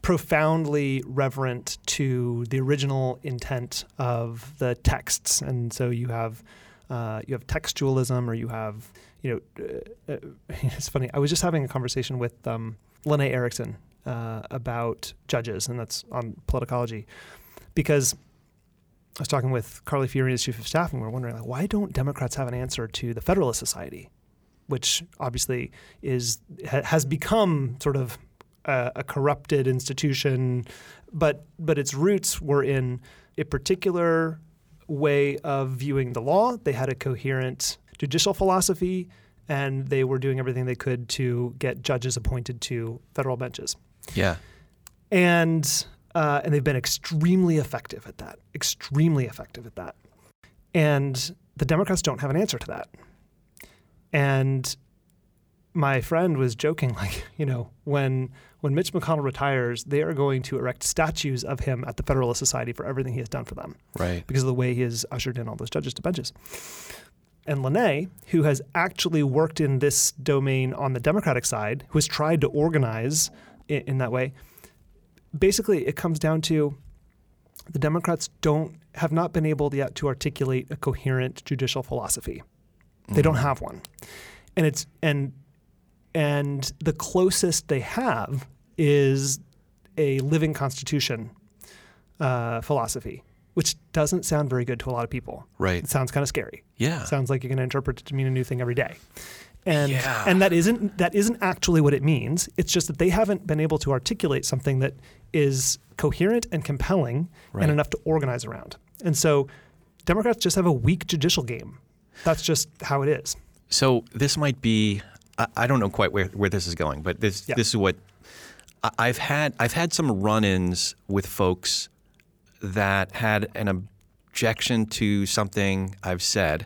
profoundly reverent to the original intent of the texts, and so you have uh, you have textualism, or you have you know uh, uh, it's funny. I was just having a conversation with um, Lanae Erickson uh, about judges, and that's on politicology, because I was talking with Carly Fiorina, chief of staff, and we are wondering like, why don't Democrats have an answer to the Federalist Society, which obviously is ha- has become sort of a, a corrupted institution, but but its roots were in a particular way of viewing the law. They had a coherent judicial philosophy, and they were doing everything they could to get judges appointed to federal benches. Yeah. And uh, and they've been extremely effective at that. Extremely effective at that. And the Democrats don't have an answer to that. And my friend was joking, like, you know, when when Mitch McConnell retires, they are going to erect statues of him at the Federalist Society for everything he has done for them. Right. Because of the way he has ushered in all those judges to benches. And Lanae, who has actually worked in this domain on the Democratic side, who has tried to organize in, in that way, basically it comes down to the Democrats don't have not been able yet to articulate a coherent judicial philosophy. They don't mm. have one. And it's and and the closest they have is a living constitution uh, philosophy, which doesn't sound very good to a lot of people. Right. It sounds kind of scary. Yeah. It sounds like you're going to interpret it to mean a new thing every day. And Yeah. and that isn't that isn't actually what it means. It's just that they haven't been able to articulate something that is coherent and compelling Right. and enough to organize around. And so Democrats just have a weak judicial game. That's just how it is. So this might be I, I don't know quite where, where this is going, but this Yeah. this is what I've had I've had some run-ins with folks that had an objection to something I've said,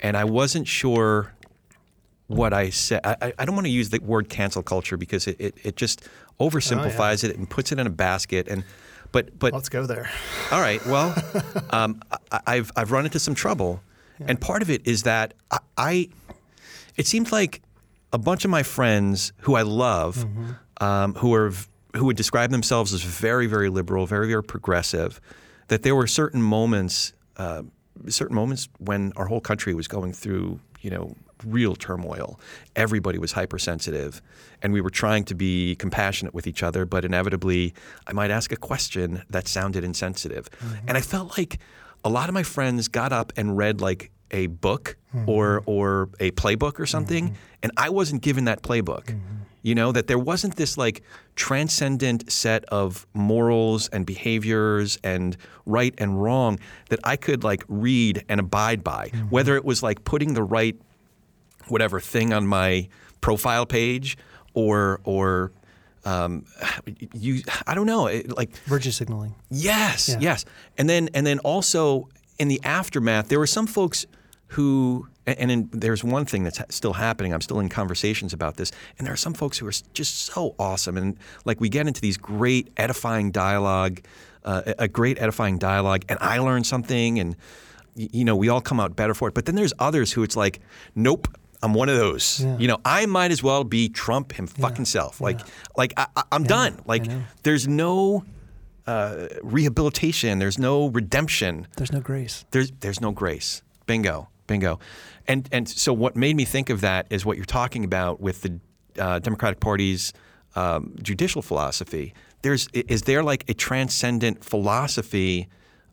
and I wasn't sure what I said. I, I- don't want to use the word cancel culture because it, it, it just oversimplifies it and puts it in a basket. And but but Let's go there. all right. Well, um, I, I've I've run into some trouble, and part of it is that I, I it seems like a bunch of my friends who I love, um, who are who would describe themselves as very very liberal, very very progressive, that there were certain moments, uh, certain moments when our whole country was going through, you know. Real turmoil. Everybody was hypersensitive, and we were trying to be compassionate with each other. But inevitably, I might ask a question that sounded insensitive, and I felt like a lot of my friends got up and read like a book or or a playbook or something, and I wasn't given that playbook. You know that there wasn't this like transcendent set of morals and behaviors and right and wrong that I could like read and abide by. Whether it was like putting the right whatever thing on my profile page or or um, you I don't know it, like Virtue signaling. Yes, Yeah. yes. And then and then also in the aftermath, there were some folks who and, in, there's one thing that's still happening. I'm still in conversations about this, and there are some folks who are just so awesome, and like we get into these great edifying dialogue, uh, a great edifying dialogue, and I learn something, and you know we all come out better for it. But then there's others who it's like, nope. I'm one of those. Yeah. You know, I might as well be Trump him fucking self. Like, like I, I, I'm done. Like, there's no uh, rehabilitation. There's no redemption. There's no grace. There's there's no grace. Bingo, bingo. And and so what made me think of that is what you're talking about with the uh, Democratic Party's um, judicial philosophy. There's is there like a transcendent philosophy,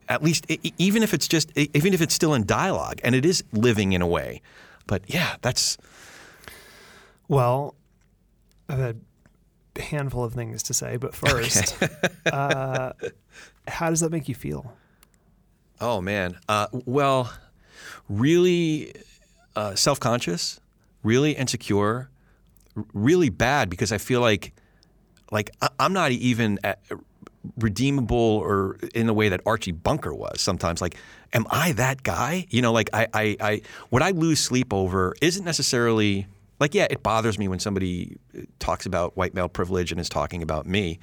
at least even if it's just even if it's still in dialogue and it is living in a way. But yeah, that's Well, I've had a handful of things to say, but first, uh, how does that make you feel? Oh man. Uh, well, really uh, self-conscious, really insecure, really bad because I feel like like I'm not even redeemable or in the way that Archie Bunker was sometimes. Like, am I that guy? You know, like I, I, I what I lose sleep over isn't necessarily like yeah, it bothers me when somebody uh, talks about white male privilege and is talking about me.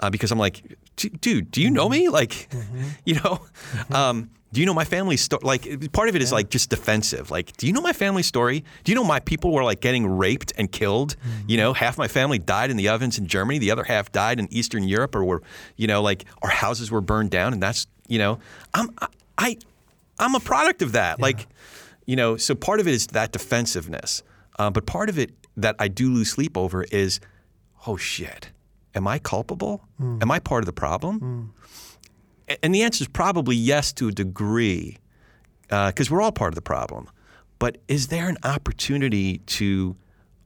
Uh, because I'm like, "D- dude, do you know me? Like, you know, um, Do you know my family's story? Like, part of it is like just defensive. Like, do you know my family's story? Do you know my people were like getting raped and killed? Mm-hmm. You know, half my family died in the ovens in Germany. The other half died in Eastern Europe, or were, you know, like our houses were burned down. And that's, you know, I'm, I, I I'm a product of that. Like, you know, so part of it is that defensiveness. Uh, but part of it that I do lose sleep over is, oh shit, am I culpable? Am I part of the problem? A- And the answer is probably yes to a degree, uh, because we're all part of the problem. But is there an opportunity to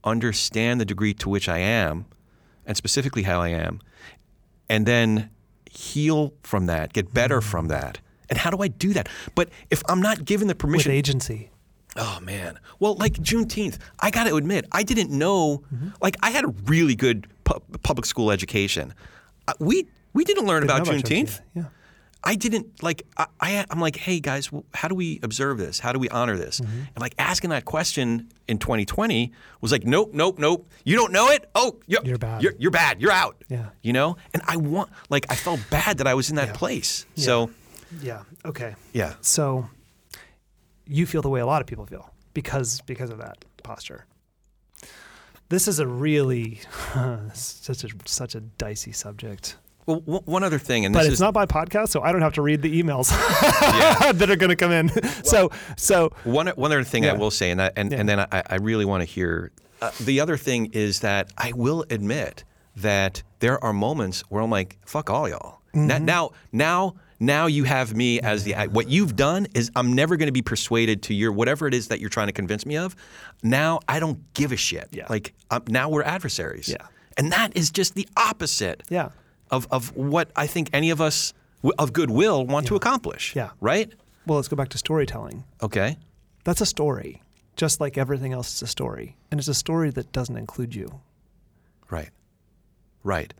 understand the degree to which I am, and specifically how I am, and then heal from that, get better mm. from that? And how do I do that? But if I'm not given the permission, with agency. Oh man. Well, like Juneteenth, I got to admit, I didn't know. Mm-hmm. Like, I had a really good pu- public school education. Uh, we we didn't learn Didn't about know about Juneteenth. Yeah. I didn't like. I, I I'm like, hey guys, how do we observe this? How do we honor this? Mm-hmm. And like asking that question in 2020 was like, nope, nope, nope. You don't know it? Oh, you're, You're bad. You're, you're bad. You're out. Yeah. You know. And I want like I felt bad that I was in that Yeah. place. So Yeah. Okay. yeah. So you feel the way a lot of people feel because because of that posture. This is a really such a such a dicey subject. Well, w- one other thing, and But it's is not by podcast, so I don't have to read the emails Yeah. that are going to come in. so so One one other thing I will say, and that, and, Yeah. and then I, I really want to hear. Uh, the other thing is that I will admit that there are moments where I'm like, "Fuck all y'all." Mm-hmm. Now, now, now, you have me as the. What you've done is I'm never going to be persuaded to your whatever it is that you're trying to convince me of. Now I don't give a shit. Yeah. Like um, now we're adversaries. Yeah. And that is just the opposite. Yeah. Of of what I think any of us w- of goodwill want to accomplish. Yeah. Right. well, let's go back to storytelling. Okay. That's a story, just like everything else is a story, and it's a story that doesn't include you. Right. Right.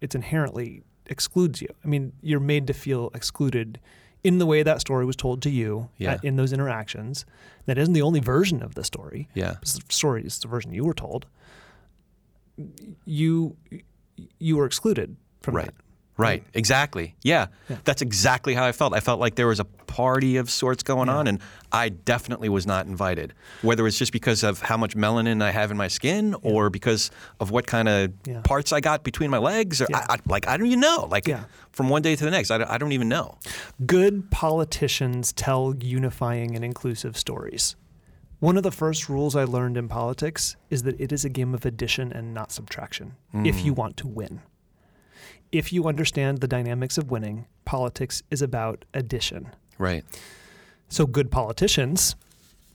It's inherently excludes you. I mean, you're made to feel excluded in the way that story was told to you uh, Yeah. at- in those interactions. That isn't the only version of the story. Yeah. It's the story is the version you were told. You you were excluded from Right. that. Right. Exactly. Yeah. Yeah. That's exactly how I felt. I felt like there was a party of sorts going on, and I definitely was not invited. Whether it's just because of how much melanin I have in my skin, or because of what kind of Yeah. parts I got between my legs, or Yeah. I, I, like I don't even know. Like Yeah. from one day to the next, I I don't even know. Good politicians tell unifying and inclusive stories. One of the first rules I learned in politics is that it is a game of addition and not subtraction if mm. you want to win. If you understand the dynamics of winning, politics is about addition. Right. So, good politicians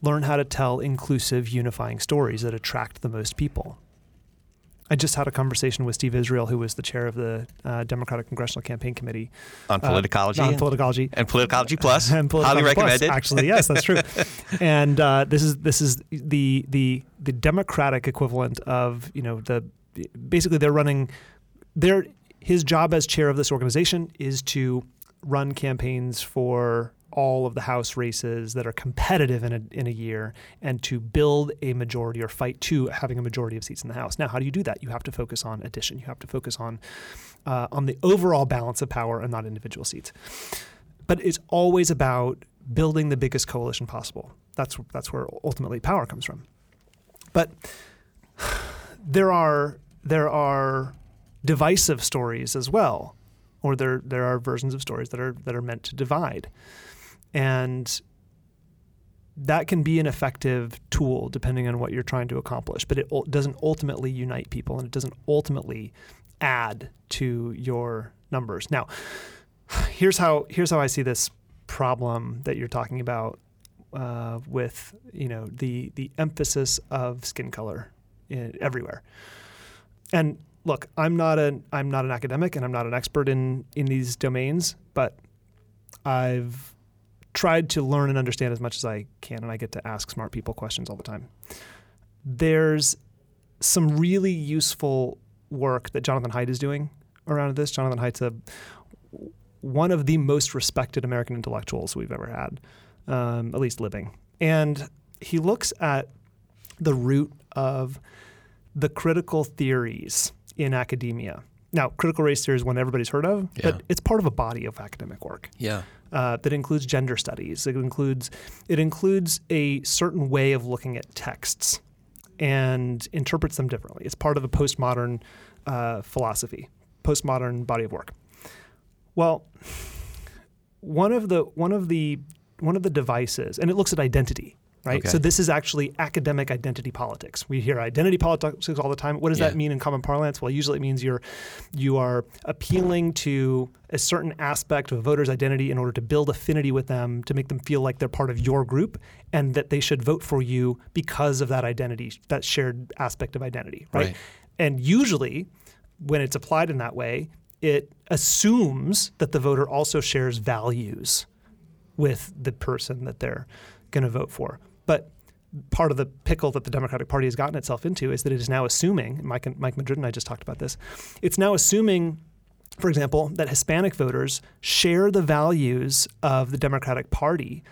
learn how to tell inclusive, unifying stories that attract the most people. I just had a conversation with Steve Israel, who was the chair of the uh, Democratic Congressional Campaign Committee On uh, politicology. on politicology, and politicology plus. and Politicology highly Plus, recommended. Actually, yes, that's true. and uh, this is this is the the the Democratic equivalent of you know the basically they're running their his job as chair of this organization is to run campaigns for all of the House races that are competitive in a, in a year and to build a majority or fight to having a majority of seats in the House. Now, how do you do that? You have to focus on addition. You have to focus on uh, on the overall balance of power and not individual seats. But it's always about building the biggest coalition possible. That's that's where ultimately power comes from. But there are there are divisive stories as well, or there there are versions of stories that are that are meant to divide, and that can be an effective tool depending on what you're trying to accomplish. But it doesn't ultimately unite people, and it doesn't ultimately add to your numbers. Now, here's how here's how I see this problem that you're talking about uh, with you know the the emphasis of skin color in, everywhere. And look, I'm not an I'm not an academic and I'm not an expert in in these domains, but I've tried to learn and understand as much as I can, and I get to ask smart people questions all the time. There's some really useful work that Jonathan Haidt is doing around this. Jonathan Haidt's a one of the most respected American intellectuals we've ever had, um, at least living. And he looks at the root of the critical theories in academia. Now, critical race theory is one everybody's heard of, Yeah. but it's part of a body of academic work. Yeah. uh, that includes gender studies. It includes it includes a certain way of looking at texts and interprets them differently. It's part of a postmodern uh, philosophy, postmodern body of work. Well, one of the one of the one of the devices, and it looks at identity, right? Okay. So this is actually academic identity politics. We hear identity politics all the time. What does Yeah. that mean in common parlance? Well, usually it means you're you are appealing to a certain aspect of a voter's identity in order to build affinity with them, to make them feel like they're part of your group, and that they should vote for you because of that identity, that shared aspect of identity, right? Right. And usually, when it's applied in that way, it assumes that the voter also shares values with the person that they're going to vote for. But part of the pickle that the Democratic Party has gotten itself into is that it is now assuming, Mike, and, Mike Madrid and I just talked about this, it's now assuming, for example, that Hispanic voters share the values of the Democratic Party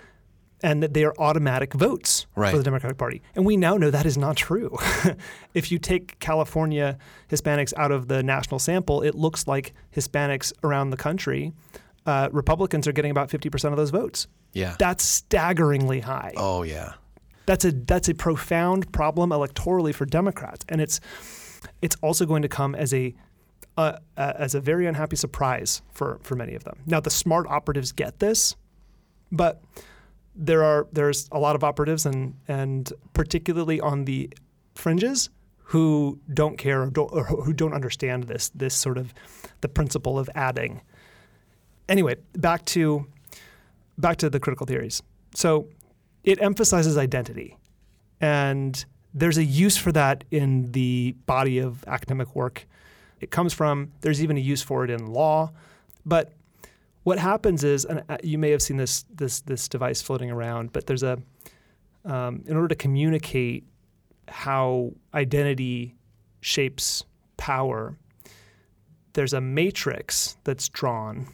and that they are automatic votes Right. for the Democratic Party. And we now know that is not true. if you take California Hispanics out of the national sample, it looks like Hispanics around the country, uh, Republicans are getting about 50% of those votes. Yeah. That's staggeringly high. oh yeah. That's a that's a profound problem electorally for Democrats, and it's it's also going to come as a uh, as a very unhappy surprise for for many of them. Now, the smart operatives get this, but there are there's a lot of operatives and and particularly on the fringes who don't care or, don't, or who don't understand this this sort of the principle of adding. Anyway, back to back to the critical theories. So it emphasizes identity, and there's a use for that in the body of academic work. It comes from there's even a use for it in law, but what happens is, and uh, you may have seen this this this device floating around, but there's a um, in order to communicate how identity shapes power, there's a matrix that's drawn,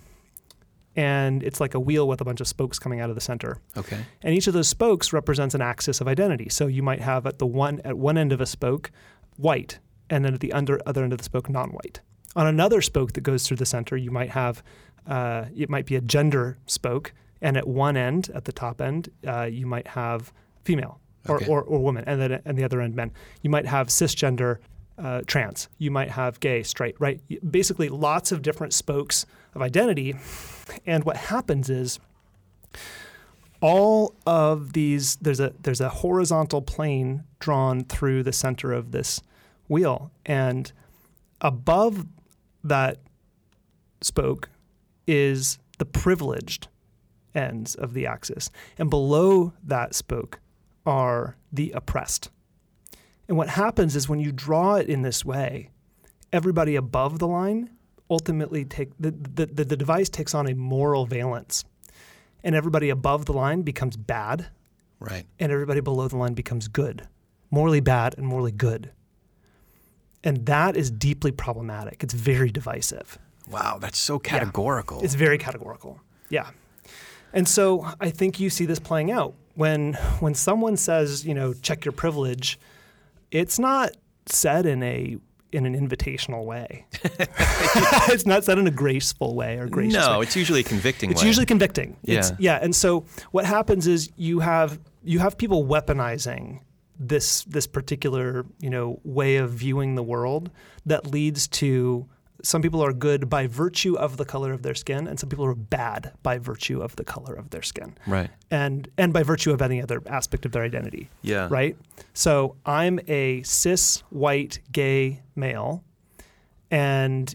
and it's like a wheel with a bunch of spokes coming out of the center. Okay. And each of those spokes represents an axis of identity. So you might have at the one at one end of a spoke white, and then at the under, other end of the spoke non-white. On another spoke that goes through the center, you might have uh, it might be a gender spoke, and at one end, at the top end, uh, you might have female or, Okay. or, or woman, and then at the other end, men. You might have cisgender, uh, trans. You might have gay, straight, right? Basically, lots of different spokes of identity. And what happens is all of these there's a there's a horizontal plane drawn through the center of this wheel and above that spoke is the privileged ends of the axis and below that spoke are the oppressed and what happens is when you draw it in this way everybody above the line ultimately take the, the, the, the device takes on a moral valence. And everybody above the line becomes bad. Right. and everybody below the line becomes good. Morally bad and morally good. And that is deeply problematic. It's very divisive. Wow, that's so categorical. it's very categorical. Yeah. And so i think you see this playing out. When when someone says you know check your privilege it's not said in a in an invitational way it's not said in a graceful way or gracious way. no, it's usually a convicting It's way. usually convicting. It's, Yeah. yeah. And so what happens is you have you have people weaponizing this this particular you know way of viewing the world that leads to some people are good by virtue of the color of their skin, and some people are bad by virtue of the color of their skin, right. and and by virtue of any other aspect of their identity Yeah. right? So I'm a cis white gay male, and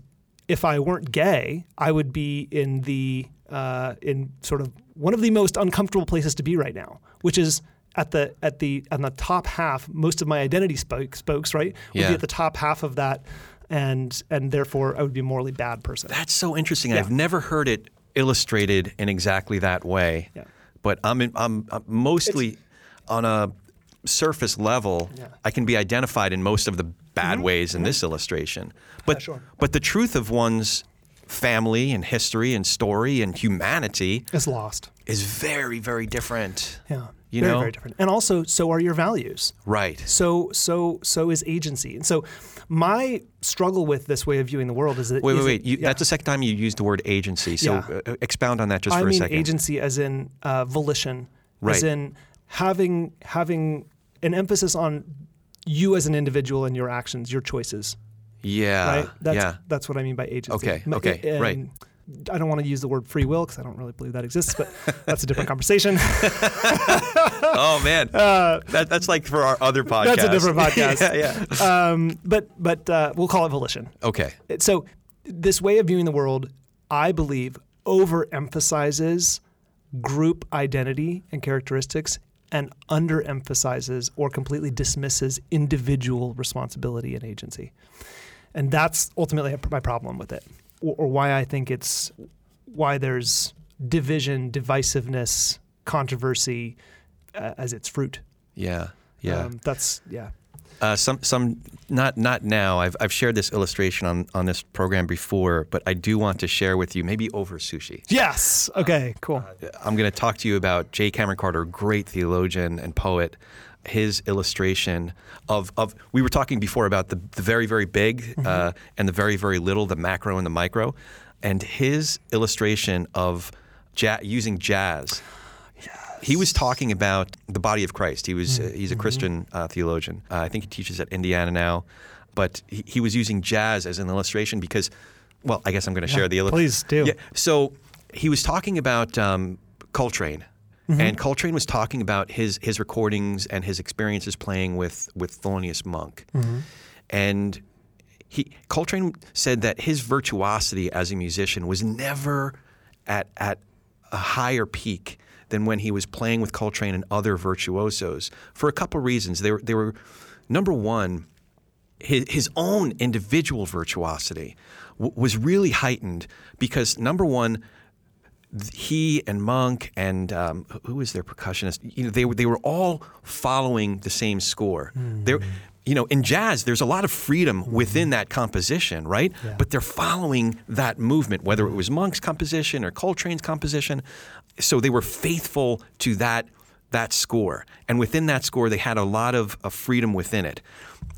if I weren't gay, I would be in the uh, in sort of one of the most uncomfortable places to be right now, which is at the at the on the top half. Most of my identity spoke, spokes right would Yeah. be at the top half of that, and and therefore I would be a morally bad person. That's so interesting. Yeah. I've never heard it illustrated in exactly that way. Yeah. But I'm, in, I'm, I'm mostly on a surface level. Yeah. Mm-hmm. I can be identified in most of the bad ways in this illustration. But sure. but the truth of one's family and history and story and humanity is lost. is very, very different. Yeah. You very, know? very different. And also, so are your values. Right. So, so, so is agency. And so, my struggle with this way of viewing the world is that Wait, wait, is wait. it- You, yeah. That's the second time you used the word agency. So Yeah. uh, expound on that just I for mean a second. agency as in uh, volition, Right. as in having having an emphasis on you as an individual and your actions, your choices. Yeah. right? That's yeah. that's what I mean by agency. Okay, okay, and right. I don't want to use the word free will because I don't really believe that exists, but that's a different conversation. Oh man, that, that's like for our other podcast. Uh, That's a different podcast. yeah, yeah. um, but but uh, we'll call it volition. Okay. So this way of viewing the world, I believe, overemphasizes group identity and characteristics and underemphasizes or completely dismisses individual responsibility and agency. And that's ultimately my problem with it, or, or why I think it's why there's division, divisiveness, controversy uh, as its fruit. Yeah. Yeah. Um, that's yeah. Uh, some, some, not, not now. I've, I've shared this illustration on, on this program before, but I do want to share with you, maybe over sushi. Yes. Okay. Cool. I'm going to talk to you about J. Kameron Carter, great theologian and poet. His illustration of, of we were talking before about the, the very, very big uh, and the very, very little, the macro and the micro. And his illustration of ja- using jazz. Yes. He was talking about the body of Christ. He was uh, he's a Christian uh, theologian. Uh, I think he teaches at Indiana now, but he, he was using jazz as an illustration because, well, I guess I'm going to share the illustration. please do. Yeah. So he was talking about um, Coltrane, Mm-hmm. and Coltrane was talking about his his recordings and his experiences playing with with Thelonious Monk, mm-hmm. and he Coltrane said that his virtuosity as a musician was never at at a higher peak than when he was playing with Coltrane and other virtuosos for a couple reasons. They were they were number one his, his own individual virtuosity w- was really heightened because number one, he and Monk and um, who- was their percussionist, you know, they were they were all following the same score. They're you know, in jazz, there's a lot of freedom within that composition, right? But they're following that movement, whether it was Monk's composition or Coltrane's composition. So they were faithful to that that score. And within that score, they had a lot of, of freedom within it.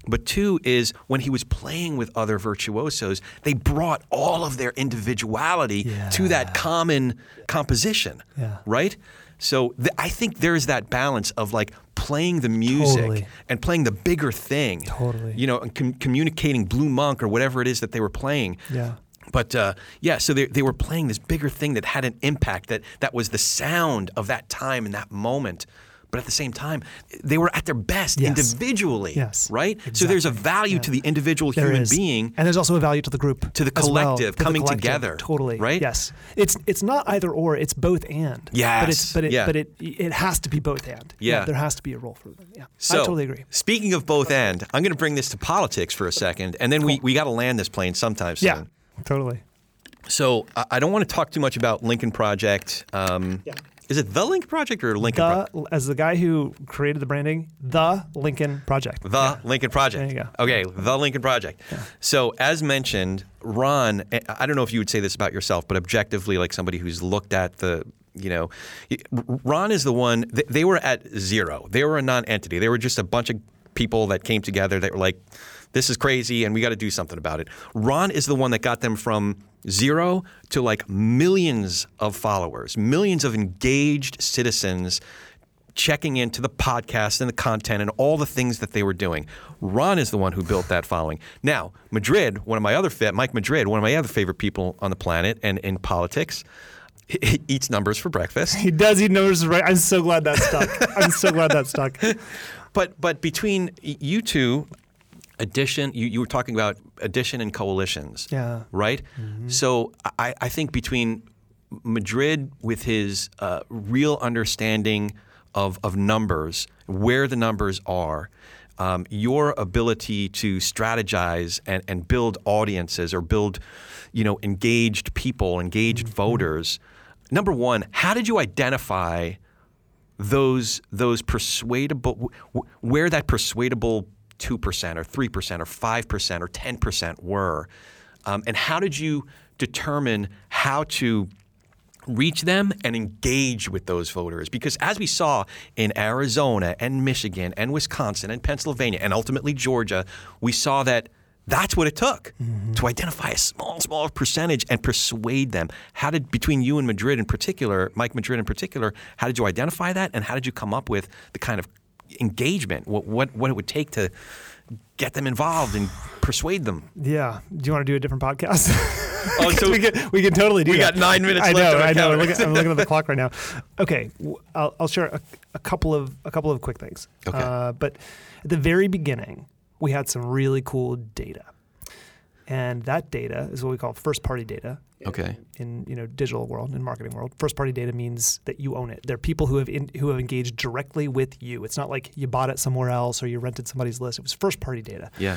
But two is when he was playing with other virtuosos, they brought all of their individuality to that common composition, Yeah. right? So th- I think there's that balance of like playing the music Totally. and playing the bigger thing, Totally. you know, and com- communicating Blue Monk or whatever it is that they were playing. Yeah. But uh, yeah, so they, they were playing this bigger thing that had an impact that that was the sound of that time and that moment. But at the same time, they were at their best Yes. individually. Yes, Right? So there's a value Yeah. to the individual There human is. being. and there's also a value to the group, To the as well, collective, to the coming collective. together, Totally, right? Yes, it's it's not either or; it's both and. but Yes, it's but it yeah. but it it has to be both and. Yeah. there has to be a role for them. Yeah, So, I totally agree. Speaking of both end, I'm going to bring this to politics for a second, and then we, we got to land this plane sometime soon. Yeah, totally. So I, I don't want to talk too much about Lincoln Project. Um, Yeah. Is it the Lincoln Project or Lincoln? The as the guy who created the branding, the Lincoln Project. The Lincoln Project. There you go. Okay, the Lincoln Project. So, as mentioned, Ron, I- I don't know if you would say this about yourself, but objectively, like somebody who's looked at the, you know, Ron is the one, they were at zero. They were a non entity. They were just a bunch of people that came together that were like, this is crazy and we got to do something about it. Ron is the one that got them from zero to like millions of followers, millions of engaged citizens checking into the podcast and the content and all the things that they were doing. Ron is the one who built that following. Now, Madrid, one of my other fa- Mike Madrid, one of my other favorite people on the planet and in politics, he, eats numbers for breakfast. He does. He knows right. I'm so glad that stuck. I'm so glad that stuck. But but between you two, addition, you, you were talking about addition and coalitions. Yeah. Right? So I, I think between Madrid with his uh, real understanding of, of numbers, where the numbers are, um, your ability to strategize and, and build audiences or build, you know, engaged people, engaged voters. Number one, how did you identify those those persuadable where that persuadable two percent or three percent or five percent or ten percent were, um, and how did you determine how to reach them and engage with those voters. Because as we saw in Arizona and Michigan and Wisconsin and Pennsylvania and ultimately Georgia, we saw that that's what it took to identify a small, small percentage and persuade them. How did, between you and Madrid in particular, Mike Madrid in particular, how did you identify that and how did you come up with the kind of engagement, what, what, what it would take to get them involved and persuade them? Yeah. Do you want to do a different podcast? Oh, so we can we can totally do we that. got nine minutes I know. on our I know. calendar. Look at- I'm looking at the clock right now. Okay, w- I'll, I'll share a, a couple of a couple of quick things. Okay. Uh, but at the very beginning, we had some really cool data, and that data is what we call first party data Okay. in you know digital world in marketing world first party data means that you own it they're people who have in, who have engaged directly with you it's not like you bought it somewhere else or you rented somebody's list it was first party data Yeah.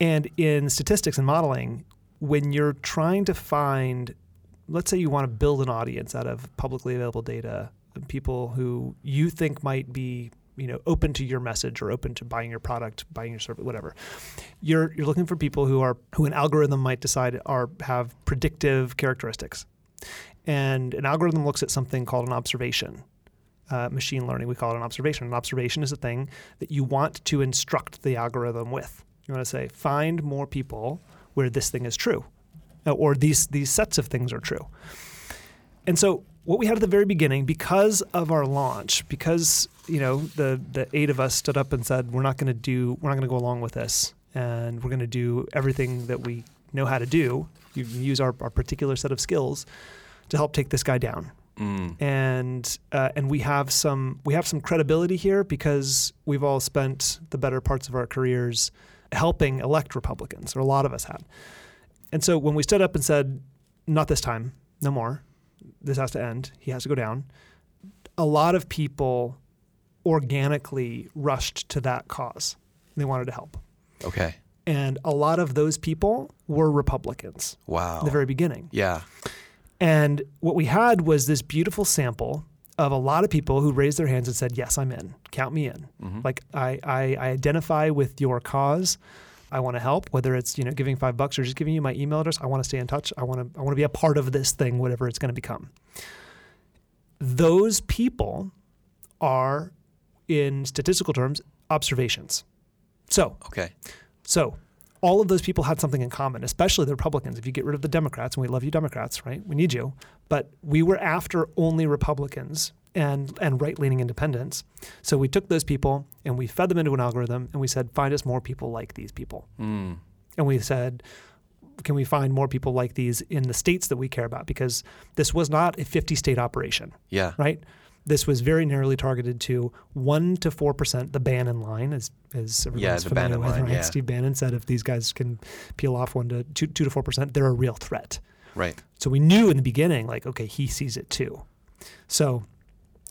and in statistics and modeling, when you're trying to find, let's say you want to build an audience out of publicly available data, people who you think might be, you know, open to your message or open to buying your product, buying your service, whatever. You're you're looking for people who are who an algorithm might decide are have predictive characteristics. And an algorithm looks at something called an observation. Uh, machine learning, we call it an observation. An observation is a thing that you want to instruct the algorithm with. You want to say, find more people where this thing is true, uh, or these these sets of things are true. And so, what we had at the very beginning, because of our launch, because you know the the eight of us stood up and said, we're not going to do, we're not going to go along with this, and we're going to do everything that we know how to do. You use our, our particular set of skills to help take this guy down Mm. and uh, and we have some we have some credibility here because we've all spent the better parts of our careers helping elect Republicans, or a lot of us had. And so when we stood up and said, "Not this time, no more. This has to end. He has to go down," a lot of people organically rushed to that cause. They wanted to help, Okay. and a lot of those people were Republicans Wow. at the very beginning. yeah. And what we had was this beautiful sample of a lot of people who raised their hands and said, "Yes, I'm in. Count me in. Mm-hmm. Like I, I, I identify with your cause. I want to help. Whether it's you know giving five bucks or just giving you my email address, I want to stay in touch. I want to, I want to be a part of this thing, whatever it's going to become." Those people are, in statistical terms, observations. So Okay. so all of those people had something in common, especially the Republicans. If you get rid of the Democrats, and we love you Democrats, right? We need you. But we were after only Republicans and and right-leaning independents. So we took those people and we fed them into an algorithm and we said, find us more people like these people. Mm. And we said, can we find more people like these in the states that we care about? Because this was not a 50 state operation Yeah. right? This was very narrowly targeted to one to four percent. The Bannon line, as as everyone's the familiar with, line, right? yeah. Steve Bannon said if these guys can peel off one to two, two to four percent, they're a real threat. Right. So we knew in the beginning, like, okay, he sees it too. So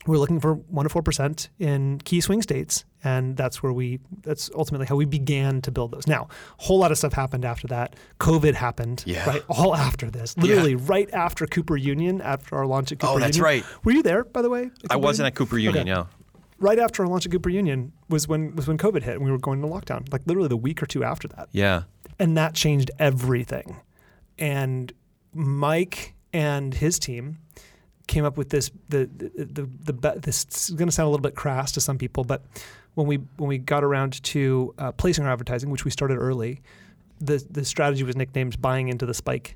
we're looking for one to four percent in key swing states, and that's where we. That's ultimately how we began to build those. Now, a whole lot of stuff happened after that. COVID happened, Yeah. right? All after this, literally right after Cooper Union, after our launch at oh, Cooper Oh, that's Union. right. Were you there, by the way? I wasn't Union? at Cooper Union. Okay. Yeah. Right after our launch at Cooper Union was when was when COVID hit and we were going into lockdown. Like literally the week or two after that Yeah. and that changed everything. And Mike and his team came up with this. The the the, the, this is going to sound a little bit crass to some people, but when we when we got around to uh, placing our advertising, which we started early, the the strategy was nicknamed "buying into the spike."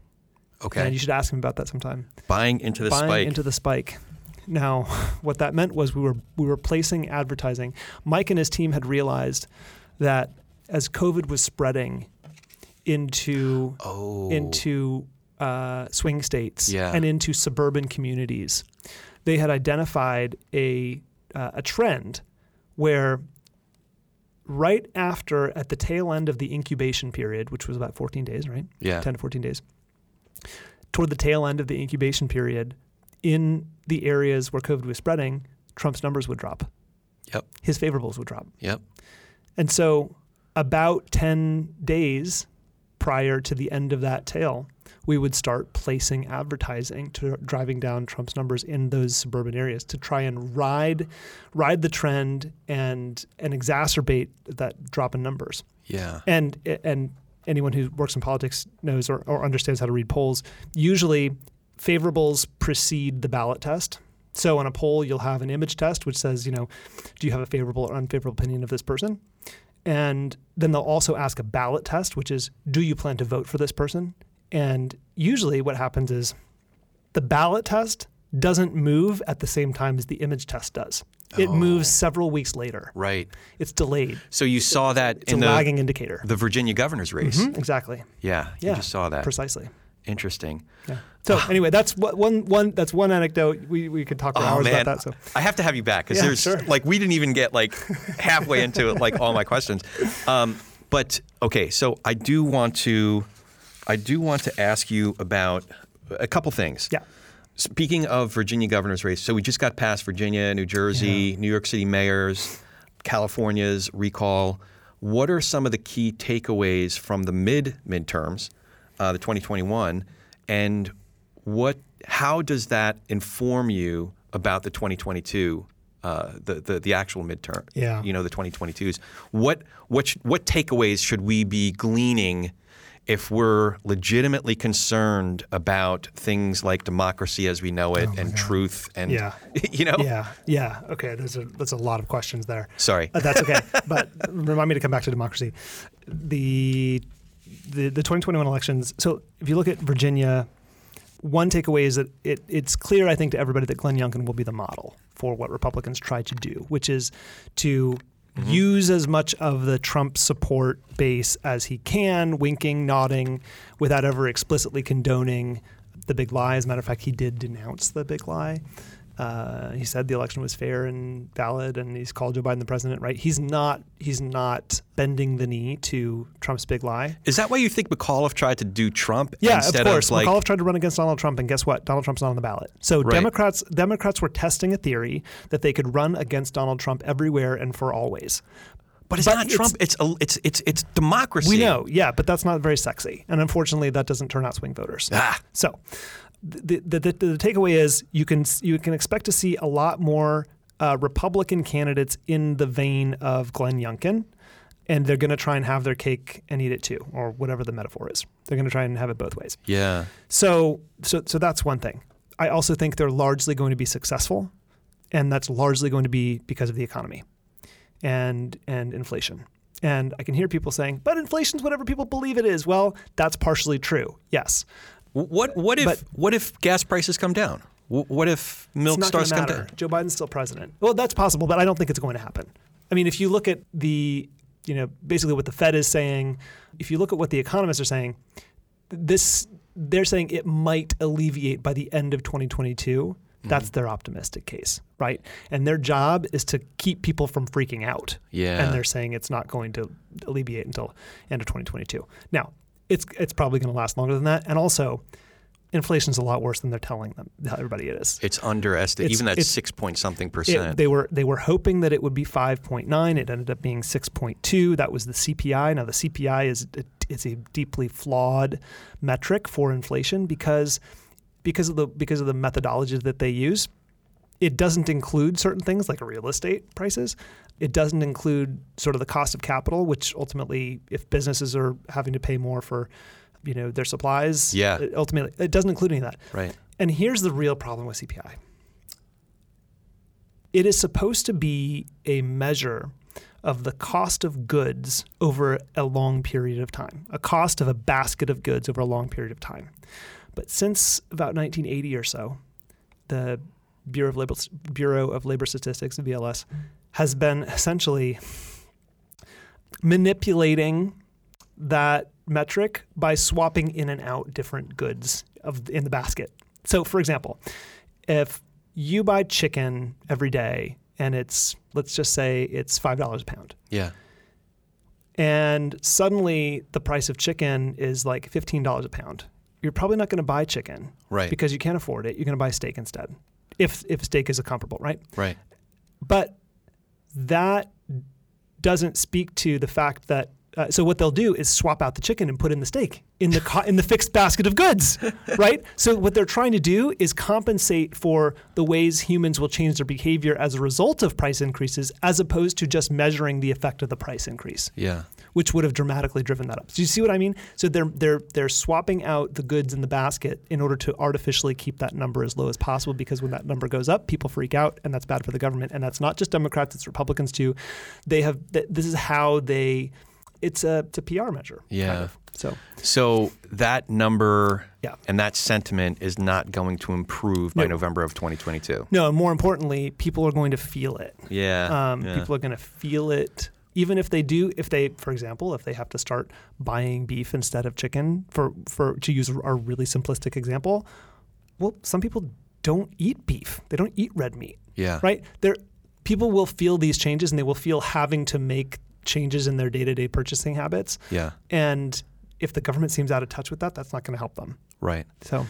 Okay. And you should ask him about that sometime Buying into the spike. buying spike. into the spike. Now, what that meant was we were we were placing advertising. Mike and his team had realized that as COVID was spreading into oh. into uh, swing states Yeah. and into suburban communities, they had identified a uh, a trend where right after at the tail end of the incubation period, which was about 14 days, right? Yeah. 10 to 14 days. Toward the tail end of the incubation period, in the areas where COVID was spreading, Trump's numbers would drop. Yep. His favorables would drop. Yep. And so, about 10 days prior to the end of that tail, we would start placing advertising to driving down Trump's numbers in those suburban areas to try and ride ride the trend and and exacerbate that drop in numbers. Yeah. And and anyone who works in politics knows or, or understands how to read polls. Usually, favorables precede the ballot test. So in a poll, you'll have an image test which says, you know, do you have a favorable or unfavorable opinion of this person? And then they'll also ask a ballot test, which is, do you plan to vote for this person? And usually what happens is the ballot test doesn't move at the same time as the image test does. It moves several weeks later. Right. It's delayed. So you saw that It's in a the lagging indicator. the Virginia governor's race. Mhm, exactly. Yeah, Yeah. you just saw that. Precisely. Interesting. Yeah. So anyway, that's one one that's one anecdote. We, we could talk for Oh hours man, about that. So I have to have you back because Yeah, there's sure. like we didn't even get like halfway into like all my questions. Um, but okay, so I do want to, I do want to ask you about a couple things. yeah. Speaking of Virginia governor's race, so we just got past Virginia, New Jersey, New York City mayors, California's recall. What are some of the key takeaways from the mid midterms, uh, the 2021, and what? How does that inform you about the 2022, uh, the, the the actual midterm? Yeah. You know, the 2022s. What what sh- what takeaways should we be gleaning? If we're legitimately concerned about things like democracy as we know it and truth and Oh Yeah. you know Yeah. Yeah. Okay. There's a there's a lot of questions there. sorry Uh, that's okay. but remind me to come back to democracy. The, the the 2021 elections. So if you look at Virginia, one takeaway is that it, it's clear, I think, to everybody that Glenn Youngkin will be the model for what Republicans try to do, which is to Mm-hmm. use as much of the Trump support base as he can, winking, nodding, without ever explicitly condoning the big lie. As a matter of fact, he did denounce the big lie. Uh, he said the election was fair and valid, and he's called Joe Biden the president. Right? He's not. He's not bending the knee to Trump's big lie. is that why you think McAuliffe tried to do Trump Yeah, instead of course. like McAuliffe tried to run against Donald Trump, and guess what? Donald Trump's not on the ballot. So Right. Democrats Democrats were testing a theory that they could run against Donald Trump everywhere and for always. but it's but not it's- Trump it's it's it's it's democracy We know, yeah, but that's not very sexy, and unfortunately, that doesn't turn out swing voters. Ah. So, the, the, the, the takeaway is you can you can expect to see a lot more uh, Republican candidates in the vein of Glenn Youngkin, and they're going to try and have their cake and eat it too, or whatever the metaphor is. They're going to try and have it both ways. yeah So, so, so that's one thing. I also think they're largely going to be successful, and that's largely going to be because of the economy and and inflation. And I can hear people saying, "But inflation's whatever people believe it is." Well, that's partially true. Yes, what what if But- what if gas prices come down what if milk starts to come down Joe Biden's still president. Well, that's possible, but I don't think it's going to happen. I mean, if you look at the, you know, basically what the Fed is saying, if you look at what the economists are saying, this they're saying it might alleviate by the end of 2022. Mm-hmm. That's their optimistic case, right? And their job is to keep people from freaking out. Yeah. And they're saying it's not going to alleviate until end of 2022. Now, it's it's probably going to last longer than that, and also, inflation's a lot worse than they're telling them everybody it is. it's underestimated even that six point something It- percent they were they were hoping that it would be 5.9. It ended up being 6.2. That was the CPI. Now the CPI is is a deeply flawed metric for inflation because because of the because of the methodology that they use. It doesn't include certain things like real estate prices. It doesn't include sort of the cost of capital, which ultimately, if businesses are having to pay more for, you know, their supplies, Yeah. it ultimately it doesn't include any of that. right And here's the real problem with CPI it is supposed to be a measure of the cost of goods over a long period of time, a cost of a basket of goods over a long period of time. But since about 1980 or so, the Bureau of Labor, Bureau of Labor Statistics, the BLS, has been essentially manipulating that metric by swapping in and out different goods of in the basket. So, for example, if you buy chicken every day and it's let's just say it's five dollars a pound, yeah and suddenly the price of chicken is like fifteen dollars a pound, you're probably not going to buy chicken, Right. Because you can't afford it. You're going to buy steak instead, if if steak is a comparable, right? right But that doesn't speak to the fact that Uh, so what they'll do is swap out the chicken and put in the steak in the co- in the fixed basket of goods, right? So what they're trying to do is compensate for the ways humans will change their behavior as a result of price increases, as opposed to just measuring the effect of the price increase Yeah. which would have dramatically driven that up. Do you see what I mean? So they're they're they're swapping out the goods in the basket in order to artificially keep that number as low as possible because when that number goes up, people freak out and that's bad for the government. And that's not just Democrats, it's Republicans too. They have th- this is how they it's a it's a PR measure. kind Yeah. of. So So that number Yeah. and that sentiment is not going to improve by No. November of 2022. no, more importantly, people are going to feel it. Yeah. Um, yeah. People are going to feel it. Even if they do, if they, for example, if they have to start buying beef instead of chicken, for, for to use a really simplistic example, well, some people don't eat beef. They don't eat red meat, yeah. right? There, people will feel these changes, and they will feel having to make changes in their day-to-day purchasing habits. Yeah. And if the government seems out of touch with that, that's not going to help them. Right. So,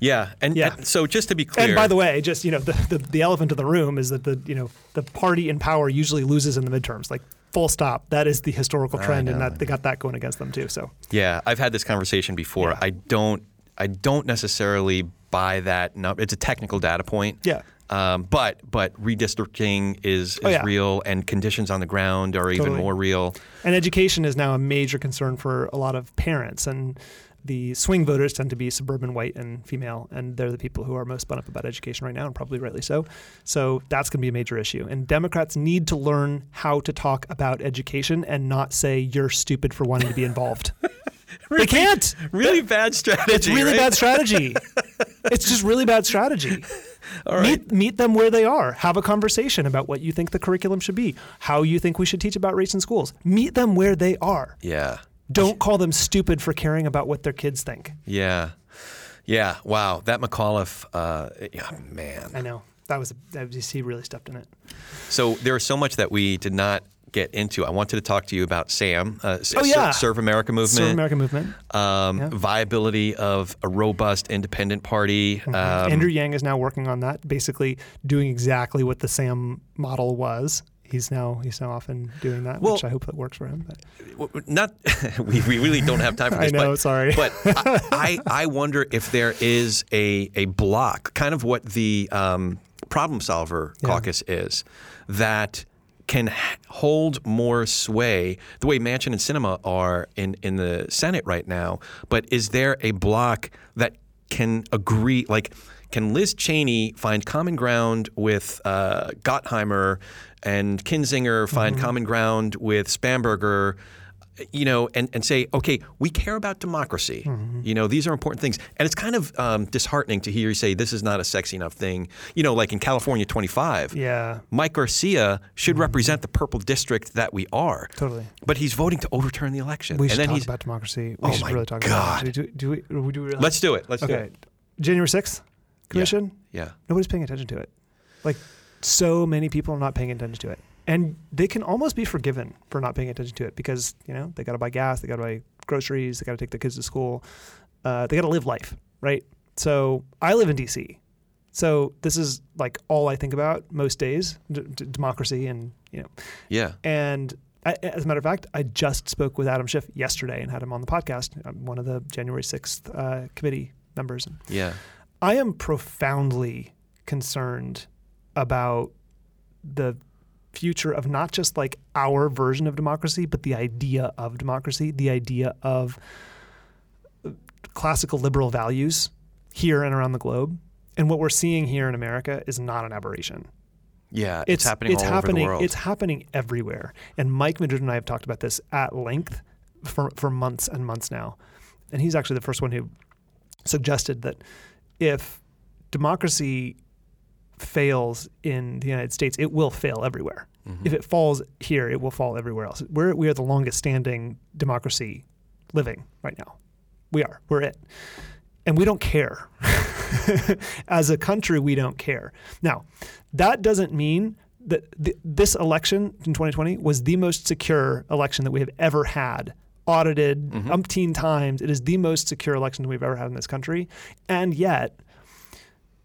Yeah. And, Yeah. and so just to be clear. and by the way, just you know, the, the the elephant of the room is that the you know the party in power usually loses in the midterms. Like full stop. That is the historical trend, and that they got that going against them too. So Yeah, I've had this conversation before. Yeah. I don't I don't necessarily buy that number. It's a technical data point. Yeah. Um, but but redistricting is, is Oh, yeah. real, and conditions on the ground are even more real. and education is now a major concern for a lot of parents and. The swing voters tend to be suburban, white, and female, and they're the people who are most spun up about education right now, and probably rightly so. So that's going to be a major issue. And Democrats need to learn how to talk about education and not say you're stupid for wanting to be involved. They can't. Really bad strategy. It's really right? bad strategy. it's just really bad strategy. All right. Meet, meet them where they are. Have a conversation about what you think the curriculum should be, how you think we should teach about race in schools. Meet them where they are. Yeah. Don't call them stupid for caring about what their kids think. Yeah. Yeah. Wow. That McAuliffe. Uh, yeah, man. I know. That was, that was he really stepped in it. So there was so much that we did not get into. I wanted to talk to you about SAM, uh, Oh, yeah. Serve, America movement. Serve America movement. um, Yeah. viability of a robust independent party. Um, Andrew Yang is now working on that, basically doing exactly what the SAM model was. He's now he's now off and doing that, Well- which I hope that works for him. But not we, we really don't have time for this. I know, but, sorry. but I, I I wonder if there is a a block, kind of what the um, problem solver Yeah. caucus is, that can hold more sway the way Manchin and Sinema are in in the Senate right now. But is there a block that can agree like? Can Liz Cheney find common ground with uh, Gottheimer and Kinzinger find Mm-hmm. common ground with Spanberger? You know, and, and say, okay, we care about democracy. Mm-hmm. You know, these are important things. And it's kind of um, disheartening to hear you say this is not a sexy enough thing. You know, like in California 25, yeah, Mike Garcia should represent the purple district that we are. Mm-hmm. totally. But he's voting to overturn the election. We and should then talk he's, about democracy. We Oh should my really talk God. about democracy. Do, do we, do we really let's do it. Let's do it. January 6th commission, Yeah. nobody's paying attention to it. Like, so many people are not paying attention to it. And they can almost be forgiven for not paying attention to it because, you know, they got to buy gas, they got to buy groceries, they got to take their kids to school, uh, they got to live life, right? So I live in DC. So this is like all I think about most days d- d- democracy and, you know, Yeah. and I, as a matter of fact, I just spoke with Adam Schiff yesterday and had him on the podcast. I'm one of the January 6th uh, committee members. Yeah. I am profoundly concerned about the future of not just like our version of democracy, but the idea of democracy, the idea of classical liberal values here and around the globe. And what we're seeing here in America is not an aberration Yeah. It's, happening it's all happening, over the world. It's happening everywhere. And Mike Madrid and I have talked about this at length for, for months and months now. And he's actually the first one who suggested that if democracy fails in the United States, it will fail everywhere. Mm-hmm. If it falls here, it will fall everywhere else. We're, we are the longest standing democracy living right now. We are. We're it. And we don't care. As a country, we don't care. Now, that doesn't mean that th- this election in 2020 was the most secure election that we have ever had. Audited umpteen times. It is the most secure election we've ever had in this country. And yet,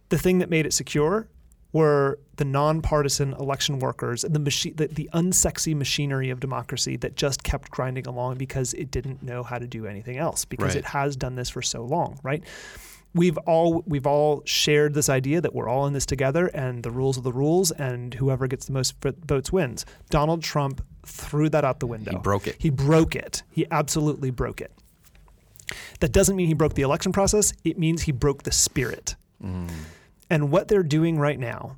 the thing that made it secure were the nonpartisan election workers and the machine, the, the unsexy machinery of democracy that just kept grinding along because it didn't know how to do anything else because Right. it has done this for so long, right? We've all we've all shared this idea that we're all in this together and the rules are the rules and whoever gets the most votes wins. Donald Trump threw that out the window. He broke it. He broke it. He absolutely broke it. That doesn't mean he broke the election process. It means he broke the spirit. Mm. And what they're doing right now,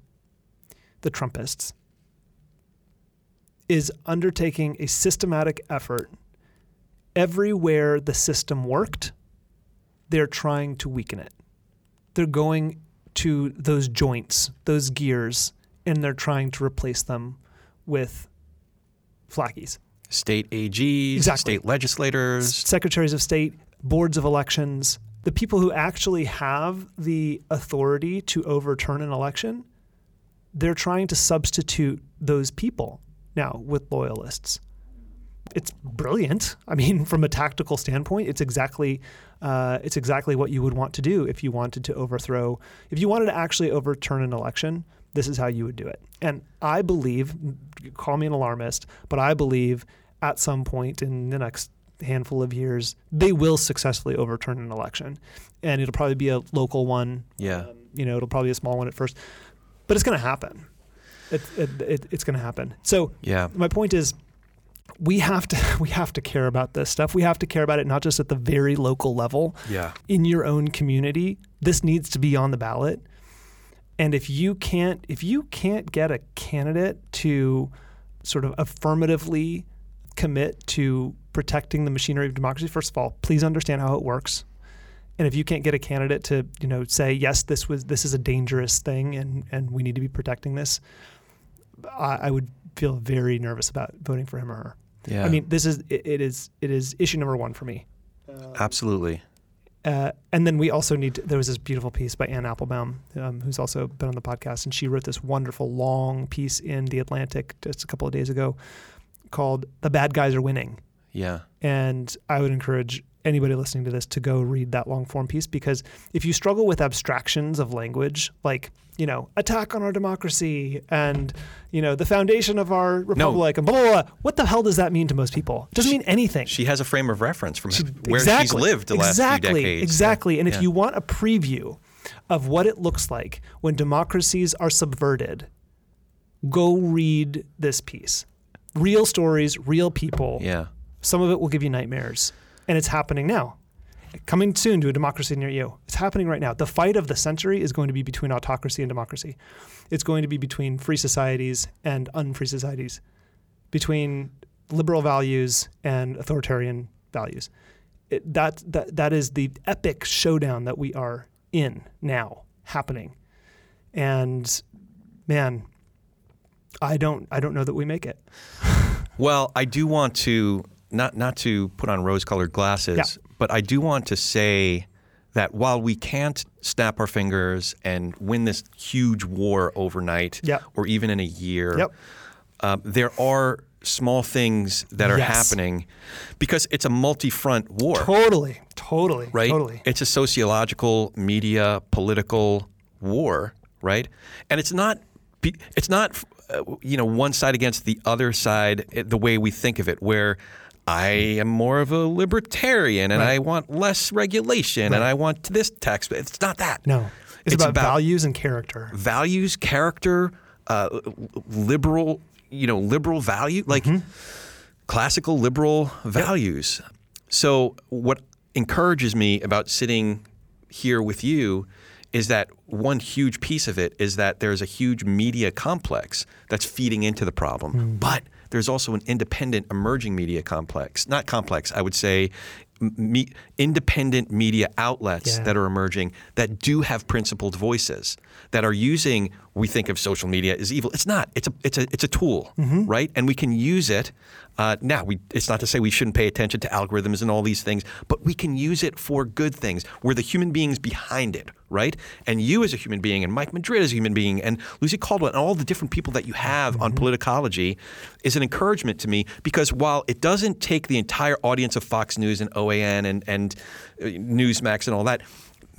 the Trumpists, is undertaking a systematic effort. Everywhere the system worked, they're trying to weaken it. They're going to those joints, those gears, and they're trying to replace them with flackies. State AGs, Exactly. state legislators. secretaries of state, boards of elections, the people who actually have the authority to overturn an election, they're trying to substitute those people now with loyalists. It's brilliant. I mean, from a tactical standpoint, it's exactly uh, it's exactly what you would want to do if you wanted to overthrow. If you wanted to actually overturn an election, this is how you would do it. And I believe, call me an alarmist, but I believe at some point in the next handful of years, they will successfully overturn an election, and it'll probably be a local one. Yeah. Um, you know, it'll probably be a small one at first, but it's going to happen. It, it, it, it's going to happen. So Yeah. my point is we have to we have to care about this stuff. We have to care about it not just at the very local level Yeah. in your own community. This needs to be on the ballot. And if you can't if you can't get a candidate to sort of affirmatively commit to protecting the machinery of democracy, first of all, please understand how it works. And if you can't get a candidate to, you know, say yes, this was this is a dangerous thing, and and we need to be protecting this, I, I would feel very nervous about voting for him or her. Yeah. I mean, this is it, it is it is issue number one for me. absolutely. Uh, and then we also need. To, there was this beautiful piece by Anne Applebaum, um, who's also been on the podcast, and she wrote this wonderful long piece in the Atlantic just a couple of days ago, called "The Bad Guys Are Winning." Yeah. And I would encourage anybody listening to this to go read that long form piece because if you struggle with abstractions of language, like, you know, attack on our democracy and, you know, the foundation of our republic and blah, blah, blah, what the hell does that mean to most people? It doesn't mean anything. She has a frame of reference from She- where she's lived the last exactly, few decades. Exactly. And if Yeah. you want a preview of what it looks like when democracies are subverted, go read this piece. Real stories, real people. Yeah. Some of it will give you nightmares. And it's happening now. Coming soon to a democracy near you. It's happening right now. The fight of the century is going to be between autocracy and democracy. It's going to be between free societies and unfree societies, between liberal values and authoritarian values. It, that, that, that is the epic showdown that we are in now, happening. And man, I don't, I don't know that we make it. Well, I do want to not not to put on rose-colored glasses, Yeah. but I do want to say that while we can't snap our fingers and win this huge war overnight, or even in a year, Yep. um, there are small things that are Yes. happening because it's a multi-front war. Totally, totally, right? totally. It's a sociological, media, political war, right? And it's not, it's not, uh, you know, one side against the other side eh, the way we think of it, where I am more of a libertarian and Right. I want less regulation and I want this tax. It's not that. No, it's, It's about, about- values and character. Values, character, uh, liberal, you know, liberal value, like Mm-hmm. classical liberal values. So, what encourages me about sitting here with you is that one huge piece of it is that there's a huge media complex that's feeding into the problem. Hmm. But there's also an independent emerging media complex, not complex, I would say me, independent media outlets Yeah. that are emerging that do have principled voices that are using we think of social media as evil. It's not. It's a it's a it's a tool Mm-hmm. right? And we can use it uh, now we it's not to say we shouldn't pay attention to algorithms and all these things but we can use it for good things. We're the human beings behind it right? And you as a human being and mike madrid as a human being and lucy caldwell and all the different people that you have on politicology is an encouragement to me because while it doesn't take the entire audience of fox news and oan and, and uh, newsmax and all that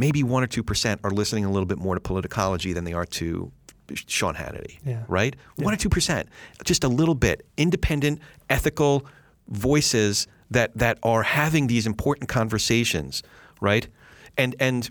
maybe one or two percent are listening a little bit more to politicology than they are to Sean Hannity, Yeah. right? One or two percent, just a little bit. Independent, ethical voices that that are having these important conversations, right? And and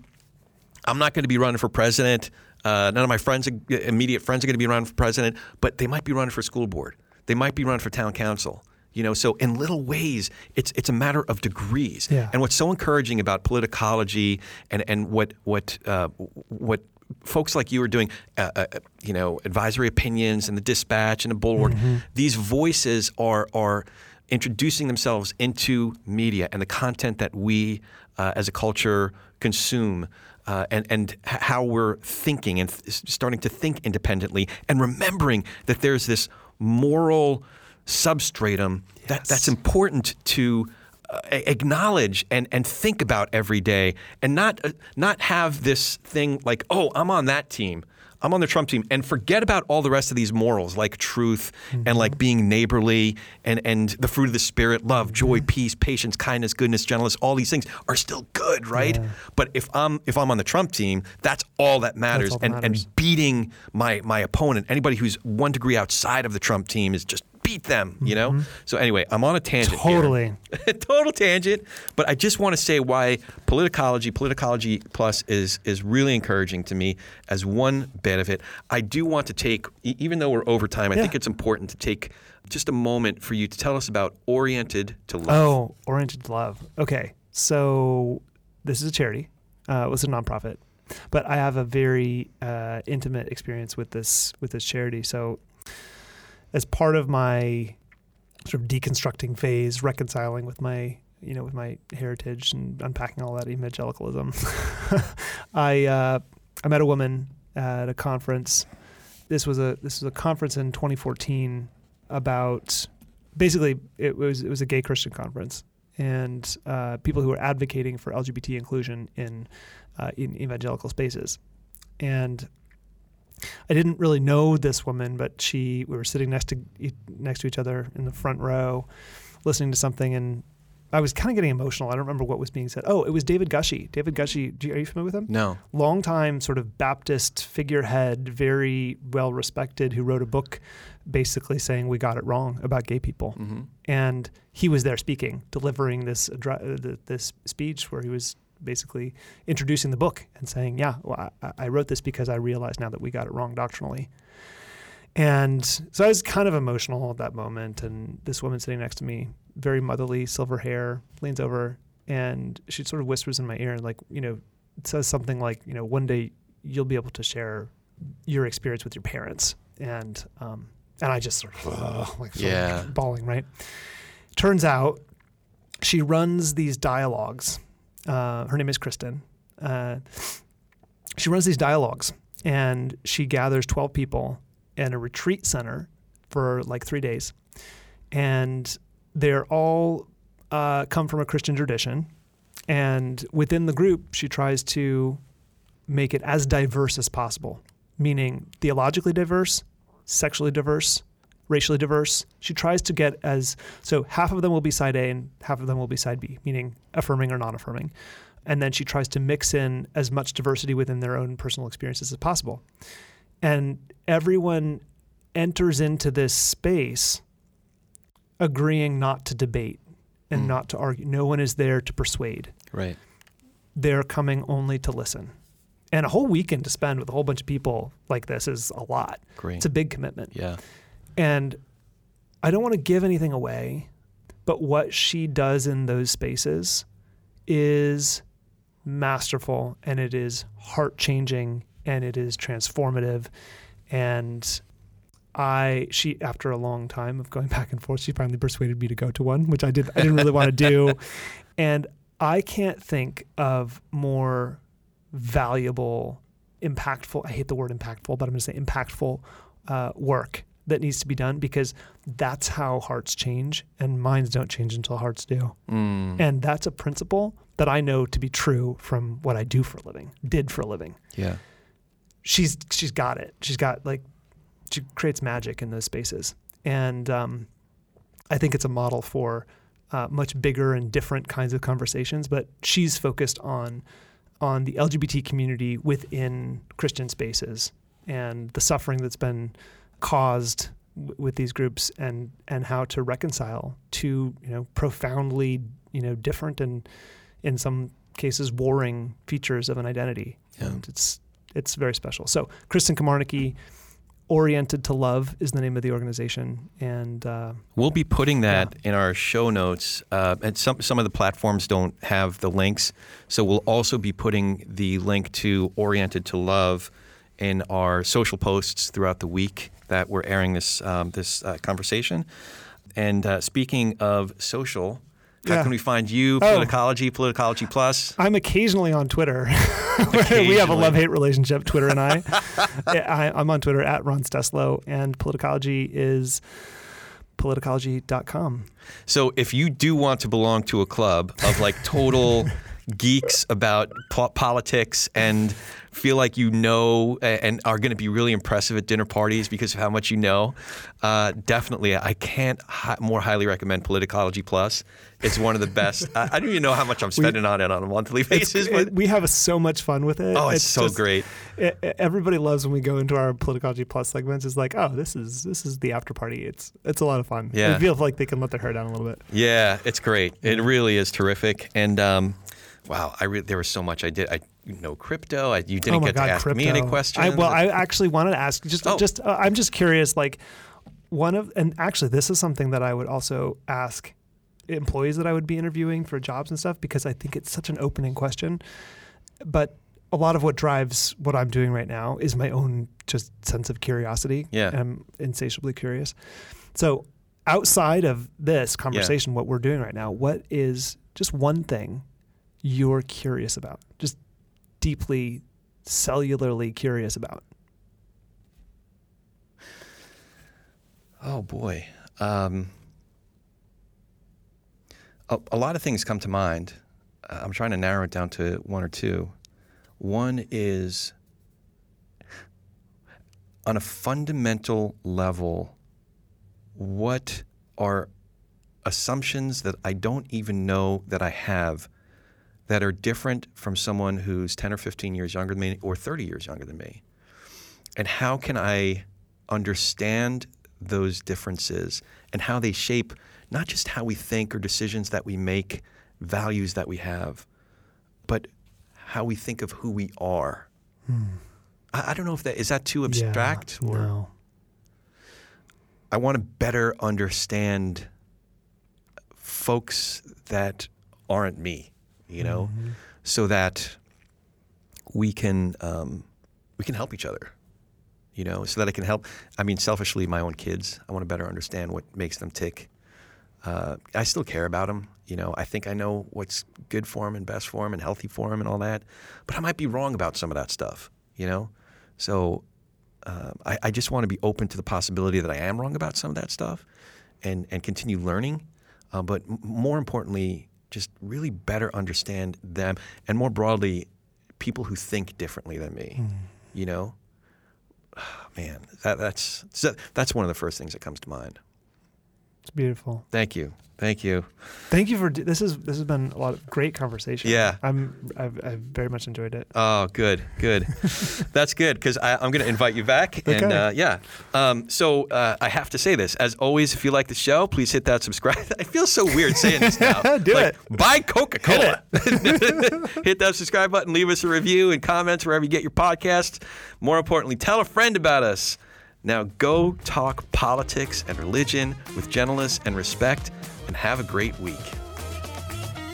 I'm not going to be running for president. Uh, none of my friends, immediate friends, are going to be running for president, but they might be running for school board. They might be running for town council. You know, so in little ways, it's it's a matter of degrees. Yeah. And what's so encouraging about politicology and and what what uh, what folks like you are doing, uh, uh, you know, advisory opinions and the dispatch and the bulwark, these voices are are introducing themselves into media and the content that we uh, as a culture consume. Uh, and and how we're thinking and th- starting to think independently, and remembering that there's this moral substratum that, that's important to uh, acknowledge and, and think about every day, and not uh, not have this thing like, oh, I'm on that team, I'm on the Trump team, and forget about all the rest of these morals like truth and like being neighborly and and the fruit of the spirit, love, joy, peace, patience, kindness, goodness, gentleness. All these things are still good, right? But if I'm if I'm on the Trump team, that's all that matters, all that and matters. and beating my my opponent, anybody who's one degree outside of the Trump team is just beat them, you know? So anyway, I'm on a tangent. Totally. Total tangent. But I just want to say why politicology, politicology plus is is really encouraging to me as one benefit. I do want to take, even though we're over time, I Yeah. think it's important to take just a moment for you to tell us about Oriented to Love. Oh, Oriented to Love. Okay, so this is a charity. Uh, it was a nonprofit, but I have a very uh, intimate experience with this with this charity. So, as part of my sort of deconstructing phase, reconciling with my you know with my heritage and unpacking all that evangelicalism, I uh, I met a woman at a conference. This was a this was a conference in 2014 about basically it was it was a gay Christian conference and uh, people who were advocating for LGBT inclusion in uh, in evangelical spaces. And I didn't really know this woman, but she we were sitting next to next to each other in the front row, listening to something, and I was kind of getting emotional. I don't remember what was being said. Oh, it was David Gushee. David Gushee, you, are you familiar with him? No. longtime sort of Baptist figurehead, very well respected, who wrote a book basically saying we got it wrong about gay people. Mm-hmm. And he was there speaking, delivering this uh, this speech where he was basically introducing the book and saying, "Yeah, well, I, I wrote this because I realized now that we got it wrong doctrinally." And so I was kind of emotional at that moment. And this woman sitting next to me, very motherly, silver hair, leans over and she sort of whispers in my ear, and like, you know, says something like, you know, one day you'll be able to share your experience with your parents. And um, and I just sort of like sort of Yeah. bawling, right? Turns out she runs these dialogues. Uh, her name is Kristen. Uh, she runs these dialogues and she gathers 12 people in a retreat center for like three days. And they're all uh, come from a Christian tradition. And within the group, she tries to make it as diverse as possible, meaning theologically diverse, sexually diverse, racially diverse. She tries to get as so half of them will be side A and half of them will be side B, meaning affirming or non affirming. And then she tries to mix in as much diversity within their own personal experiences as possible. And everyone enters into this space agreeing not to debate and Mm. not to argue. No one is there to persuade. Right. They're coming only to listen. And a whole weekend to spend with a whole bunch of people like this is a lot. Great. It's a big commitment. yeah. And I don't want to give anything away, but what she does in those spaces is masterful and it is heart changing and it is transformative. And I she after a long time of going back and forth, she finally persuaded me to go to one, which I did I didn't really want to do. And I can't think of more valuable, impactful. I hate the word impactful, but I'm going to say impactful uh, work that needs to be done because that's how hearts change, and minds don't change until hearts do. Mm. And that's a principle that I know to be true from what I do for a living, did for a living. yeah. She's she's got it. She's got like she creates magic in those spaces, and um, I think it's a model for uh, much bigger and different kinds of conversations. But she's focused on on the LGBT community within Christian spaces and the suffering that's been caused w- with these groups and and how to reconcile two you know profoundly you know different and in some cases warring features of an identity. Yeah. and it's it's very special. So kristen Komarnicki, oriented to love is the name of the organization. And uh, We'll be putting that in our show notes, uh, and some some of the platforms don't have the links, so we'll also be putting the link to Oriented to Love in our social posts throughout the week that we're airing this um, this uh, conversation. And uh, speaking of social, how Yeah. can we find you? Oh. Politicology, Politicology Plus. I'm occasionally on Twitter. we have a love hate relationship, Twitter and I. I. I'm on Twitter at Ron Steslow, and Politicology is politicology.com. So if you do want to belong to a club of like total geeks about po- politics and feel like you know and are going to be really impressive at dinner parties because of how much you know, uh, definitely I can't hi- more highly recommend Politicology Plus. It's one of the best. I, I don't even know how much I'm spending on it on a monthly basis, but It- we have so much fun with it. oh, it's, so just- great. e- everybody loves when we go into our Politicology Plus segments. It's like, oh, this is this is the after party. It's it's a lot of fun. Yeah. I feel like they can let their hair down a little bit. Yeah, it's great. It really is terrific. And um, wow, I re- there was so much I did. I know crypto. I, you didn't oh get god, to ask crypto. me any questions. I, well, I actually wanted to ask just Oh. just uh, I'm just curious like one of and actually this is something that I would also ask employees that I would be interviewing for jobs and stuff because I think it's such an opening question. But a lot of what drives what I'm doing right now is my own just sense of curiosity. Yeah. I'm insatiably curious. So outside of this conversation, what we're doing right now, what is just one thing you're curious about? Just deeply cellularly curious about. Oh boy. Um, a, a lot of things come to mind. Uh, I'm trying to narrow it down to one or two. One is on a fundamental level, what are assumptions that I don't even know that I have that are different from someone who's 10 or 15 years younger than me or 30 years younger than me? And how can I understand those differences and how they shape not just how we think or decisions that we make, values that we have, but how we think of who we are? Hmm. I, I don't know if that is that too abstract Yeah, or no. I want to better understand folks that aren't me, you know, Mm-hmm. so that we can um, we can help each other, you know, so that I can help. I mean, selfishly, my own kids. I want to better understand what makes them tick. Uh, I still care about them, you know. I think I know what's good for them and best for them and healthy for them and all that, but I might be wrong about some of that stuff, you know. So um, I, I just want to be open to the possibility that I am wrong about some of that stuff and, and continue learning. Uh, but m- more importantly, just really better understand them and more broadly, people who think differently than me. Hmm. You know? Man, that, that's, that's one of the first things that comes to mind. It's beautiful. Thank you. Thank you. Thank you for this. Is this has been a lot of great conversation. Yeah. I'm. I've, I've very much enjoyed it. Oh, good, good. That's good because I'm going to invite you back. And Okay. uh, yeah, um, so uh, I have to say this. As always, if you like the show, please hit that subscribe. I feel so weird saying this now. Do Like, it. Buy Coca Cola. hit that subscribe button. Leave us a review and comments wherever you get your podcasts. More importantly, tell a friend about us. Now go talk politics and religion with gentleness and respect, and have a great week.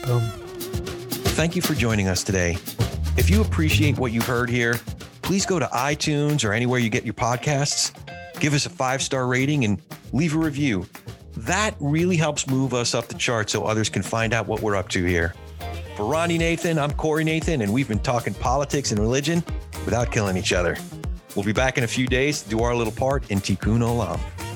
Boom. Thank you for joining us today. If you appreciate what you've heard here, please go to iTunes or anywhere you get your podcasts, give us a five star rating, and leave a review. That really helps move us up the chart so others can find out what we're up to here. For Ronnie Nathan, I'm Corey Nathan, and we've been talking politics and religion without killing each other. We'll be back in a few days to do our little part in Tikkun Olam.